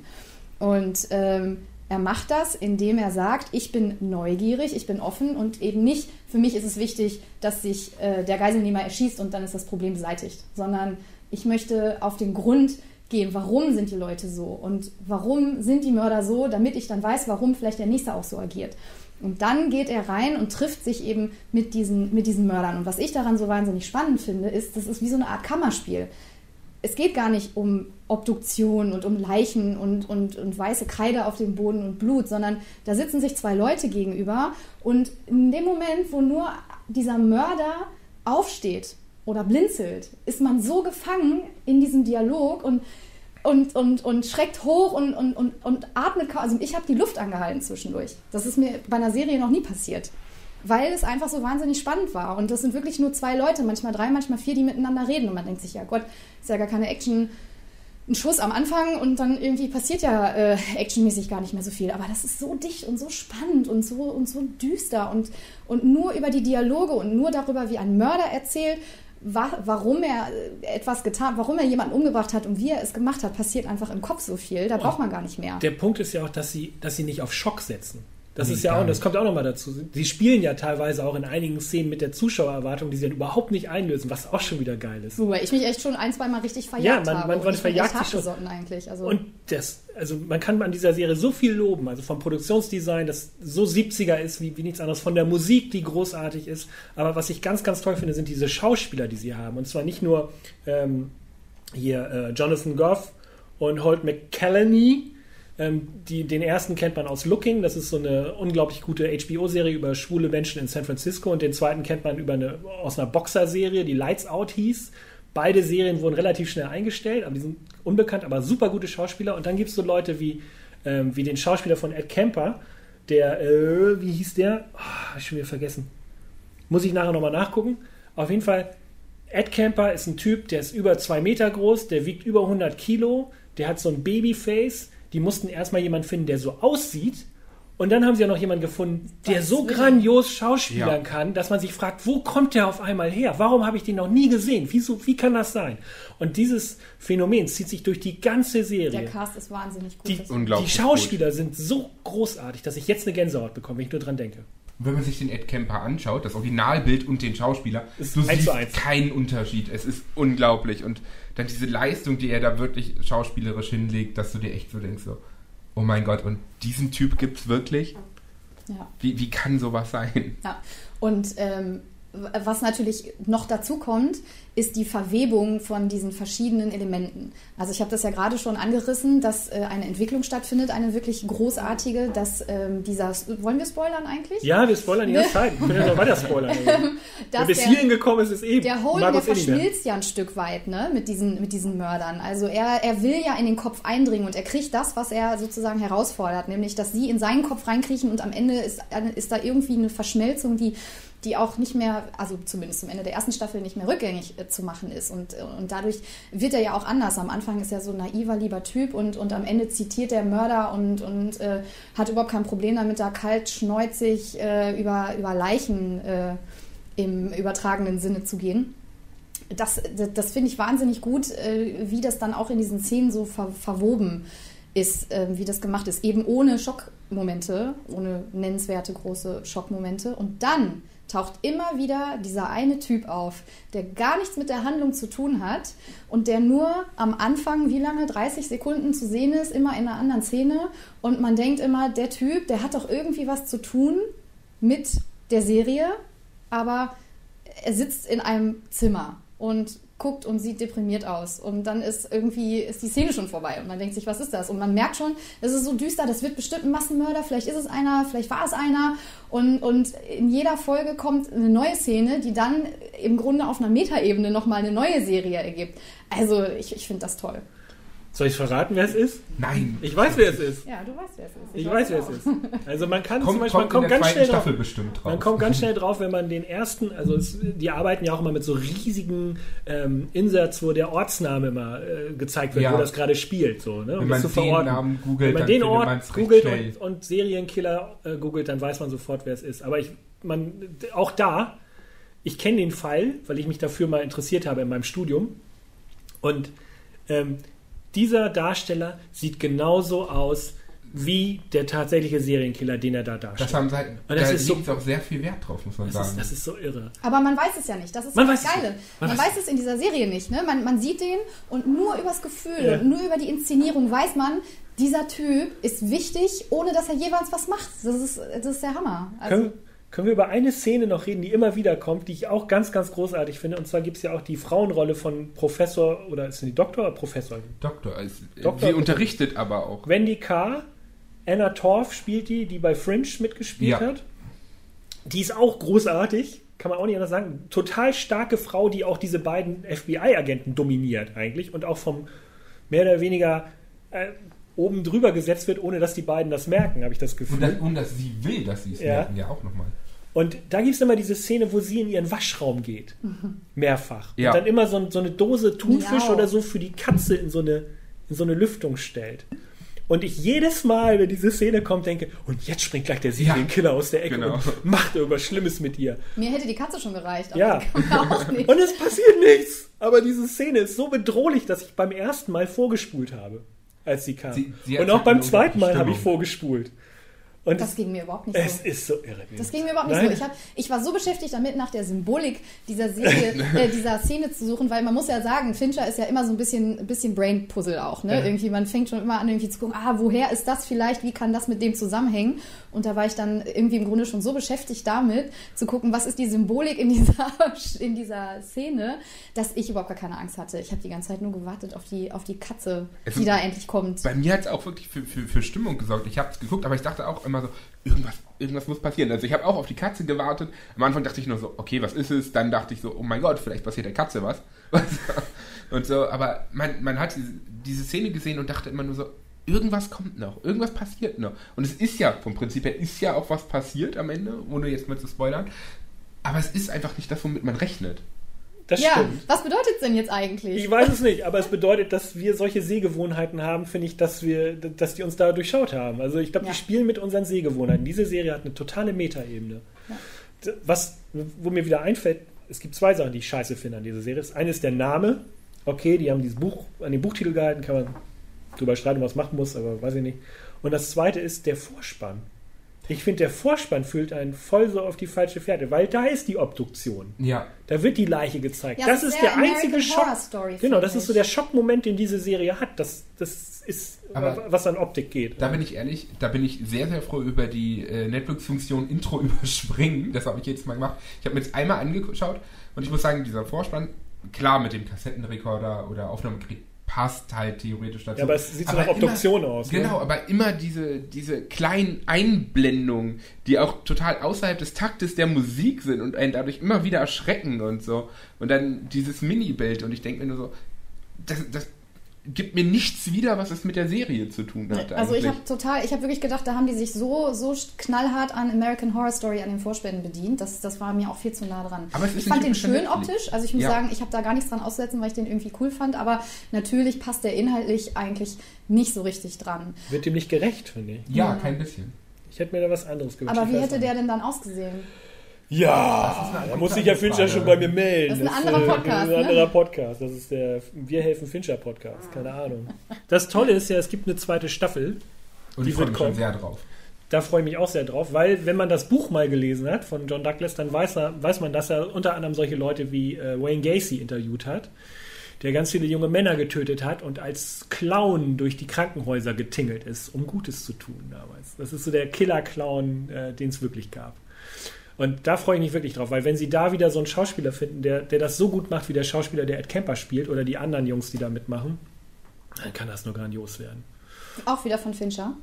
Und ähm, er macht das, indem er sagt, ich bin neugierig, ich bin offen und eben nicht, für mich ist es wichtig, dass sich äh, der Geiselnehmer erschießt und dann ist das Problem beseitigt, sondern ich möchte auf den Grund gehen, warum sind die Leute so und warum sind die Mörder so, damit ich dann weiß, warum vielleicht der Nächste auch so agiert. Und dann geht er rein und trifft sich eben mit diesen, mit diesen Mördern. Und was ich daran so wahnsinnig spannend finde, ist, das ist wie so eine Art Kammerspiel. Es geht gar nicht um Obduktion und um Leichen und, und, und weiße Kreide auf dem Boden und Blut, sondern da sitzen sich zwei Leute gegenüber und in dem Moment, wo nur dieser Mörder aufsteht oder blinzelt, ist man so gefangen in diesem Dialog und, und, und, und schreckt hoch und, und, und, und atmet. Also ich habe die Luft angehalten zwischendurch. Das ist mir bei einer Serie noch nie passiert. Weil es einfach so wahnsinnig spannend war. Und das sind wirklich nur zwei Leute, manchmal drei, manchmal vier, die miteinander reden. Und man denkt sich, ja Gott, ist ja gar keine Action ein Schuss am Anfang und dann irgendwie passiert ja äh, actionmäßig gar nicht mehr so viel. Aber das ist so dicht und so spannend und so und so düster und, und nur über die Dialoge und nur darüber, wie ein Mörder erzählt, warum er etwas getan, warum er jemanden umgebracht hat und wie er es gemacht hat, passiert einfach im Kopf so viel. Da braucht man gar nicht mehr. Der Punkt ist ja auch, dass sie, dass sie nicht auf Schock setzen. Das nee, ist ja auch, das kommt auch nochmal dazu. Sie spielen ja teilweise auch in einigen Szenen mit der Zuschauererwartung, die sie dann überhaupt nicht einlösen, was auch schon wieder geil ist. Wobei ich mich echt schon ein, zwei Mal richtig verjagt ja, man, man, habe. Man verjagt sich schon. eigentlich. Also und das, also man kann an dieser Serie so viel loben, also vom Produktionsdesign, das so 70er ist wie, wie nichts anderes, von der Musik, die großartig ist. Aber was ich ganz, ganz toll finde, sind diese Schauspieler, die sie haben. Und zwar nicht nur ähm, hier äh, Jonathan Goff und Holt McCallany, ähm, die, den ersten kennt man aus Looking, das ist so eine unglaublich gute HBO-Serie über schwule Menschen in San Francisco. Und den zweiten kennt man über eine, aus einer Boxer-Serie, die Lights Out hieß. Beide Serien wurden relativ schnell eingestellt, aber die sind unbekannt, aber super gute Schauspieler. Und dann gibt es so Leute wie, ähm, wie den Schauspieler von Ed Kemper, der, äh, wie hieß der? Oh, hab ich schon wieder vergessen. Muss ich nachher nochmal nachgucken. Auf jeden Fall, Ed Kemper ist ein Typ, der ist über zwei Meter groß, der wiegt über 100 Kilo, der hat so ein Babyface, die mussten erstmal jemanden finden, der so aussieht Und dann haben sie ja noch jemanden gefunden, der Was so will grandios schauspielern Ja. kann, dass man sich fragt, wo kommt der auf einmal her? Warum habe ich den noch nie gesehen? Wieso, wie kann das sein? Und dieses Phänomen zieht sich durch die ganze Der Serie. Cast ist wahnsinnig gut. Die, die Schauspieler sind so großartig, dass ich jetzt eine Gänsehaut bekomme, wenn ich nur dran denke. Wenn man sich den Ed Kemper anschaut, das Originalbild und den Schauspieler, Ist du siehst keinen Unterschied. Es ist unglaublich. Und dann diese Leistung, die er da wirklich schauspielerisch hinlegt, dass du dir echt so denkst, so, oh mein Gott, und diesen Typ gibt's wirklich? ja. Wie, wie kann sowas sein? Ja, und ähm, was natürlich noch dazu kommt, ist die Verwebung von diesen verschiedenen Elementen. Also ich habe das ja gerade schon angerissen, dass äh, eine Entwicklung stattfindet, eine wirklich großartige, dass ähm, dieser, wollen wir spoilern eigentlich? Ja, wir spoilern die ganze Zeit. Wir können ja noch weiter spoilern. Dass bis der- hierhin gekommen ist, ist eben. Der Holden, der verschmilzt ja ein Stück weit ne, mit, diesen, mit diesen Mördern. Also er, er will ja in den Kopf eindringen und er kriegt das, was er sozusagen herausfordert, nämlich, dass sie in seinen Kopf reinkriechen und am Ende ist, ist da irgendwie eine Verschmelzung, die, die auch nicht mehr, also zumindest zum Ende der ersten Staffel nicht mehr rückgängig äh, zu machen ist. Und, und dadurch wird er ja auch anders. Am Anfang ist er so ein naiver, lieber Typ und, und am Ende zitiert der Mörder und, und äh, hat überhaupt kein Problem damit, da kalt, schneuzig äh, über, über Leichen äh, im übertragenen Sinne zu gehen. Das, das, das finde ich wahnsinnig gut, äh, wie das dann auch in diesen Szenen so ver, verwoben ist, äh, wie das gemacht ist. Eben ohne Schockmomente, ohne nennenswerte große Schockmomente. Und dann taucht immer wieder dieser eine Typ auf, der gar nichts mit der Handlung zu tun hat und der nur am Anfang, wie lange, 30 Sekunden zu sehen ist, immer in einer anderen Szene. Und man denkt immer, der Typ, der hat doch irgendwie was zu tun mit der Serie, aber er sitzt in einem Zimmer und guckt und sieht deprimiert aus. Und dann ist irgendwie ist die Szene schon vorbei und man denkt sich, was ist das? Und man merkt schon, es ist so düster, das wird bestimmt ein Massenmörder, vielleicht ist es einer, vielleicht war es einer. Und, und in jeder Folge kommt eine neue Szene, die dann im Grunde auf einer Metaebene nochmal eine neue Serie ergibt. Also ich, ich finde das toll. Soll ich verraten, wer es ist? Nein. Ich weiß, wer es ist. Ja, du weißt, wer es ist. Ich weiß, wer es ist. Also man kann zum Kommt, Beispiel, man kommt in kommt ganz schnell drauf. Staffel bestimmt drauf. Man kommt ganz schnell drauf, wenn man den ersten, also es, die arbeiten ja auch immer mit so riesigen ähm, Inserts, wo der Ortsname immer äh, gezeigt wird, Ja. wo das gerade spielt. So, ne? um Wenn man zu den. Namen googelt, Wenn man dann den Ort googelt und, und Serienkiller äh, googelt, dann weiß man sofort, wer es ist. Aber ich, man, auch da, ich kenne den Fall, weil ich mich dafür mal interessiert habe in meinem Studium. Und ähm, dieser Darsteller sieht genauso aus wie der tatsächliche Serienkiller, den er da darstellt. Das haben sie, Und das da ist so- liegt auch sehr viel Wert drauf, muss man das, sagen. ist, das ist so irre. Aber man weiß es ja nicht. Das ist Man das Geile. Man Man, weiß weiß es in dieser Serie nicht. Ne? Man, man sieht den und nur übers Gefühl Ja. und nur über die Inszenierung weiß man, dieser Typ ist wichtig, ohne dass er jeweils was macht. Das ist, das ist der Hammer. Also, Können, können wir über eine Szene noch reden, die immer wieder kommt, die ich auch ganz, ganz großartig finde? Und zwar gibt es ja auch die Frauenrolle von Professor, oder ist sie die Doktor oder Professor? Doktor, ist, Doktor- sie unterrichtet aber auch. Wendy Carr, Anna Torf spielt die, die bei Fringe mitgespielt Ja. hat. Die ist auch großartig, kann man auch nicht anders sagen. Total starke Frau, die auch diese beiden FBI-Agenten dominiert eigentlich und auch vom mehr oder weniger äh, oben drüber gesetzt wird, ohne dass die beiden das merken, habe ich das Gefühl. Und, das, und dass sie will, dass sie es Ja. merken, ja auch nochmal. Und da gibt es immer diese Szene, wo sie in ihren Waschraum geht. Mehrfach. Ja. Und dann immer so, so eine Dose Thunfisch Miau. oder so für die Katze in so eine, in so eine Lüftung stellt. Und ich jedes Mal, wenn diese Szene kommt, denke, und jetzt springt gleich der Serienkiller aus der Ecke genau. und macht irgendwas Schlimmes mit ihr. mir hätte die Katze schon gereicht, aber Ja. Und es passiert nichts. Aber diese Szene ist so bedrohlich, dass ich beim ersten Mal vorgespult habe, als sie kam. Sie- sie und auch beim zweiten Mal habe ich vorgespult. Und Das es, ging mir überhaupt nicht es so. ist so irre. Das ging mir überhaupt nicht Nein. so. Ich, hab, ich war so beschäftigt damit, nach der Symbolik dieser Serie, äh, dieser Szene zu suchen, weil man muss ja sagen, Fincher ist ja immer so ein bisschen, ein bisschen Brain-Puzzle auch. Ne? Ja. Irgendwie, man fängt schon immer an, irgendwie zu gucken, ah, woher ist das vielleicht, wie kann das mit dem zusammenhängen? Und da war ich dann irgendwie im Grunde schon so beschäftigt damit, zu gucken, was ist die Symbolik in dieser, in dieser Szene, dass ich überhaupt gar keine Angst hatte. Ich habe die ganze Zeit nur gewartet auf die, auf die Katze, Es die ist- da endlich kommt. Bei mir hat es auch wirklich für, für, für Stimmung gesorgt. Ich habe es geguckt, aber ich dachte auch immer so, irgendwas, irgendwas muss passieren. Also ich habe auch auf die Katze gewartet. Am Anfang dachte ich nur so, okay, was ist es? Dann dachte ich so, oh mein Gott, vielleicht passiert der Katze was. und so, aber man, man hat diese Szene gesehen und dachte immer nur so, irgendwas kommt noch, irgendwas passiert noch. Und es ist ja, vom Prinzip her, ist ja auch was passiert am Ende, ohne jetzt mal zu spoilern. Aber es ist einfach nicht das, womit man rechnet. Das ja, stimmt. was bedeutet es denn jetzt eigentlich? Ich weiß es nicht, aber es bedeutet, dass wir solche Sehgewohnheiten haben, finde ich, dass wir, dass die uns da durchschaut haben. Also ich glaube, Ja. die spielen mit unseren Sehgewohnheiten. Diese Serie hat eine totale Metaebene. Ja. Was, wo mir wieder einfällt, es gibt zwei Sachen, die ich scheiße finde an dieser Serie. Das eine ist der Name. Okay, die haben dieses Buch an den Buchtitel gehalten, kann man drüber streiten, was machen muss, aber weiß ich nicht. Und das zweite ist der Vorspann. Ich finde, der Vorspann fühlt einen voll so auf die falsche Fährte, weil da ist die Obduktion. Ja. Da wird die Leiche gezeigt. Ja, das ist der American einzige Schock. Story, genau, das finde ist so ich. der Schockmoment, den diese Serie hat. Das, das ist, Aber was an Optik geht. Da bin ich ehrlich, da bin ich sehr, sehr froh über die äh, Netflix-Funktion Intro überspringen. Das habe ich jetzt mal gemacht. Ich habe mir jetzt einmal angeschaut und ich muss sagen, dieser Vorspann, klar mit dem Kassettenrekorder oder Aufnahmegerät passt halt theoretisch dazu. Ja, aber es sieht so nach Obduktion immer, aus. ne? Genau, aber immer diese, diese kleinen Einblendungen, die auch total außerhalb des Taktes der Musik sind und einen dadurch immer wieder erschrecken und so. Und dann dieses Mini-Bild und ich denke mir nur so, das, das gibt mir nichts wieder, was es mit der Serie zu tun hat. Also ich eigentlich. habe total, ich habe wirklich gedacht, da haben die sich so, so knallhart an American Horror Story an den Vorspänen bedient. Das, das war mir auch viel zu nah dran. Aber ich fand den schön Netflix. optisch. Also ich muss Ja. sagen, ich habe da gar nichts dran auszusetzen, weil ich den irgendwie cool fand. Aber natürlich passt der inhaltlich eigentlich nicht so richtig dran. Wird dem nicht gerecht, finde ich. Ja, Ja. kein bisschen. Ich hätte mir da was anderes gewünscht. Aber Ich wie hätte der denn dann ausgesehen? Ja, da muss sich ja Fincher schon bei mir melden. Das ist ein anderer äh, Podcast, Das ist ein ne? anderer Podcast. Das ist der Wir helfen Fincher Podcast. Keine Ahnung. Das Tolle ist ja, es gibt eine zweite Staffel. Und Die ich freue mich schon kommen. sehr drauf. Da freue ich mich auch sehr drauf, weil wenn man das Buch mal gelesen hat von John Douglas, dann weiß, er, weiß man, dass er unter anderem solche Leute wie äh, Wayne Gacy interviewt hat, der ganz viele junge Männer getötet hat und als Clown durch die Krankenhäuser getingelt ist, um Gutes zu tun damals. Das ist so der Killer-Clown, äh, den es wirklich gab. Und da freue ich mich wirklich drauf, weil wenn sie da wieder so einen Schauspieler finden, der, der das so gut macht wie der Schauspieler, der Ed Kemper spielt oder die anderen Jungs, die da mitmachen, dann kann das nur grandios werden. Auch wieder von Fincher.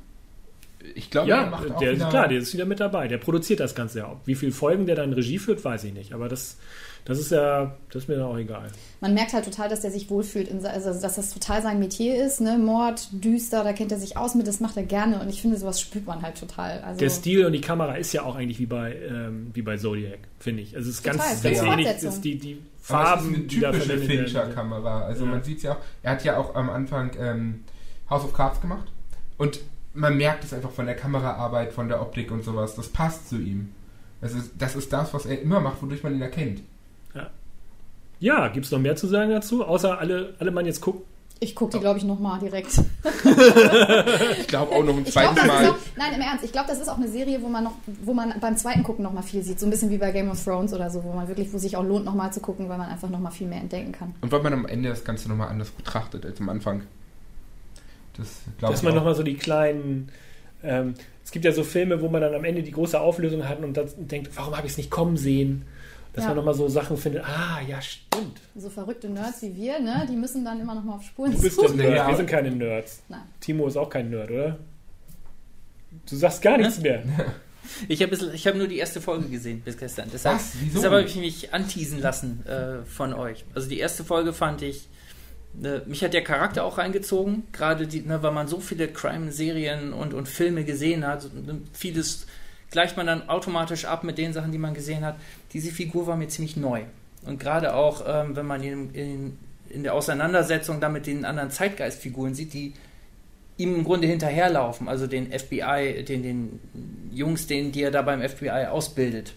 Ich glaube, Ja, er macht auch der wieder- klar, der ist wieder mit dabei. Der produziert das Ganze ja auch. Wie viele Folgen der dann Regie führt, weiß ich nicht. Aber das, das ist ja, das ist mir dann auch egal. Man merkt halt total, dass der sich wohlfühlt, in, also dass das total sein Metier ist. Ne? Mord, düster, da kennt er sich aus mit, das macht er gerne. Und ich finde, sowas spürt man halt total. Also, Der Stil und die Kamera ist ja auch eigentlich wie bei, ähm, wie bei Zodiac, finde ich. Also es ist Total, ganz, es ganz ist die, die Farben, eine typische. Fincher-Kamera. Also Ja. man sieht es ja auch. Er hat ja auch am Anfang ähm, House of Cards gemacht. Und man merkt es einfach von der Kameraarbeit, von der Optik und sowas. Das passt zu ihm. Ist, das ist das, was er immer macht, wodurch man ihn erkennt. Ja, gibt es noch mehr zu sagen dazu? Außer alle, alle man jetzt guckt. ich gucke die, glaube ich, nochmal direkt. Ich glaube auch noch ein zweites ist Mal. auch, nein, im Ernst, ich glaube, das ist auch eine Serie, wo man noch, wo man beim zweiten Gucken nochmal viel sieht. So ein bisschen wie bei Game of Thrones oder so, wo man wirklich, wo sich auch lohnt, nochmal zu gucken, weil man einfach nochmal viel mehr entdecken kann. Und weil man am Ende das Ganze nochmal anders betrachtet als am Anfang. Das glaube dass ich man auch. nochmal so die kleinen. Ähm, es gibt ja so Filme, wo man dann am Ende die große Auflösung hat und dann denkt, warum habe ich es nicht kommen sehen? Dass Ja. man nochmal so Sachen findet, ah, ja, stimmt. So verrückte Nerds wie wir, ne, die müssen dann immer nochmal auf Spuren Du bist der suchen. Nerd, wir sind keine Nerds. Nein. Timo ist auch kein Nerd, oder? Du sagst gar nichts mehr. Ich habe hab nur die erste Folge gesehen bis gestern. Deshalb, Was? Wieso? deshalb habe ich mich anteasen lassen äh, von euch. Also die erste Folge fand ich, äh, mich hat der Charakter auch reingezogen, gerade die, ne, weil man so viele Crime-Serien und, und Filme gesehen hat. Ne, vieles gleicht man dann automatisch ab mit den Sachen, die man gesehen hat. Diese Figur war mir ziemlich neu. Und gerade auch, ähm, wenn man ihn in, in der Auseinandersetzung dann mit den anderen Zeitgeistfiguren sieht, die ihm im Grunde hinterherlaufen, also den FBI, den, den Jungs, den, die er da beim FBI ausbildet.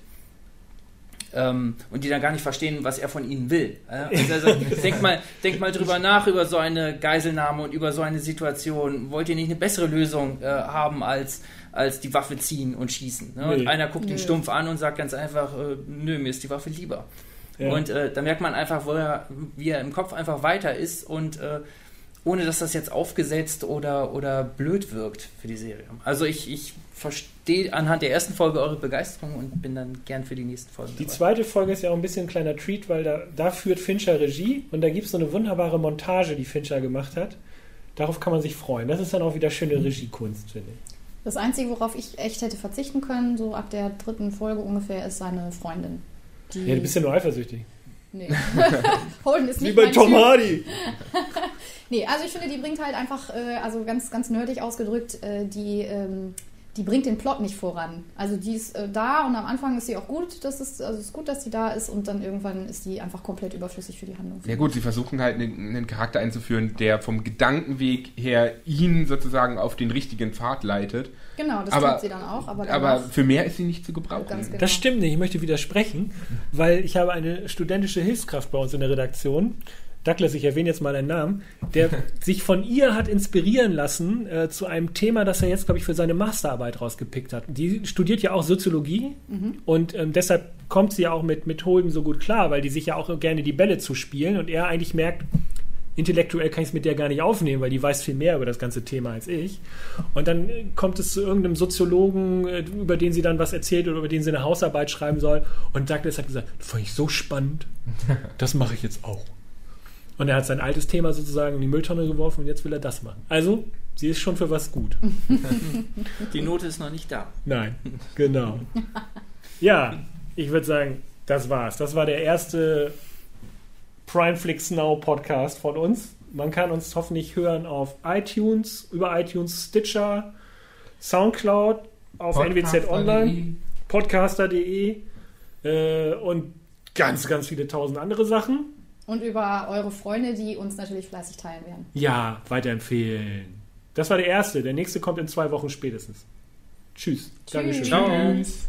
Ähm, und die dann gar nicht verstehen, was er von ihnen will. Also, also, denk, mal, denk mal drüber nach, über so eine Geiselnahme und über so eine Situation. Wollt ihr nicht eine bessere Lösung äh, haben, als, als die Waffe ziehen und schießen? Ne? Und Nee. einer guckt ihn Nö. stumpf an und sagt ganz einfach, äh, nö, mir ist die Waffe lieber. Ja. Und äh, da merkt man einfach, wo er, wie er im Kopf einfach weiter ist und äh, ohne dass das jetzt aufgesetzt oder, oder blöd wirkt für die Serie. Also ich, ich verstehe anhand der ersten Folge eure Begeisterung und bin dann gern für die nächsten Folgen. Die dabei. zweite Folge ist ja auch ein bisschen ein kleiner Treat, weil da, da führt Fincher Regie und da gibt es so eine wunderbare Montage, die Fincher gemacht hat. Darauf kann man sich freuen. Das ist dann auch wieder schöne Regiekunst, finde ich. Das Einzige, worauf ich echt hätte verzichten können, so ab der dritten Folge ungefähr, ist seine Freundin. Die, Ja, du bist ja nur eifersüchtig. nee. Holden ist Wie nicht bei mein Tom Typ. Hardy. Nee, also ich finde, die bringt halt einfach, äh, also ganz, ganz nerdig ausgedrückt, äh, die, ähm, die bringt den Plot nicht voran. Also die ist äh, da und am Anfang ist sie auch gut, das ist, also es ist gut, dass sie da ist und dann irgendwann ist sie einfach komplett überflüssig für die Handlung. Ja gut, sie versuchen halt einen, einen Charakter einzuführen, der vom Gedankenweg her ihn sozusagen auf den richtigen Pfad leitet. Genau, das Aber- tut sie dann auch, aber, Aber für mehr ist sie nicht zu gebrauchen. Ganz genau. Das stimmt nicht, ich möchte widersprechen, weil ich habe eine studentische Hilfskraft bei uns in der Redaktion. Douglas, ich erwähne jetzt mal einen Namen, der sich von ihr hat inspirieren lassen äh, zu einem Thema, das er jetzt, glaube ich, für seine Masterarbeit rausgepickt hat. Die studiert ja auch Soziologie und ähm, deshalb kommt sie ja auch mit, mit Holden so gut klar, weil die sich ja auch gerne die Bälle zuspielen und er eigentlich merkt, intellektuell kann ich es mit der gar nicht aufnehmen, weil die weiß viel mehr über das ganze Thema als ich. Und dann äh, kommt es zu irgendeinem Soziologen, äh, über den sie dann was erzählt oder über den sie eine Hausarbeit schreiben soll. Und Douglas hat gesagt, das fand ich so spannend, das mache ich jetzt auch. Und er hat sein altes Thema sozusagen in die Mülltonne geworfen und jetzt will er das machen. Also, sie ist schon für was gut. Die Note ist noch nicht da. Nein, genau. Ja, ich würde sagen, das war's. Das war der erste Primeflix Now Podcast von uns. Man kann uns hoffentlich hören auf iTunes, über iTunes, Stitcher, Soundcloud, auf NWZ Online, podcaster.de äh, und ganz, ganz viele tausend andere Sachen. Und über eure Freunde, die uns natürlich fleißig teilen werden. Ja, weiterempfehlen. Das war der erste. Der nächste kommt in zwei Wochen spätestens. Tschüss. Dankeschön. Tschüss. Ciao.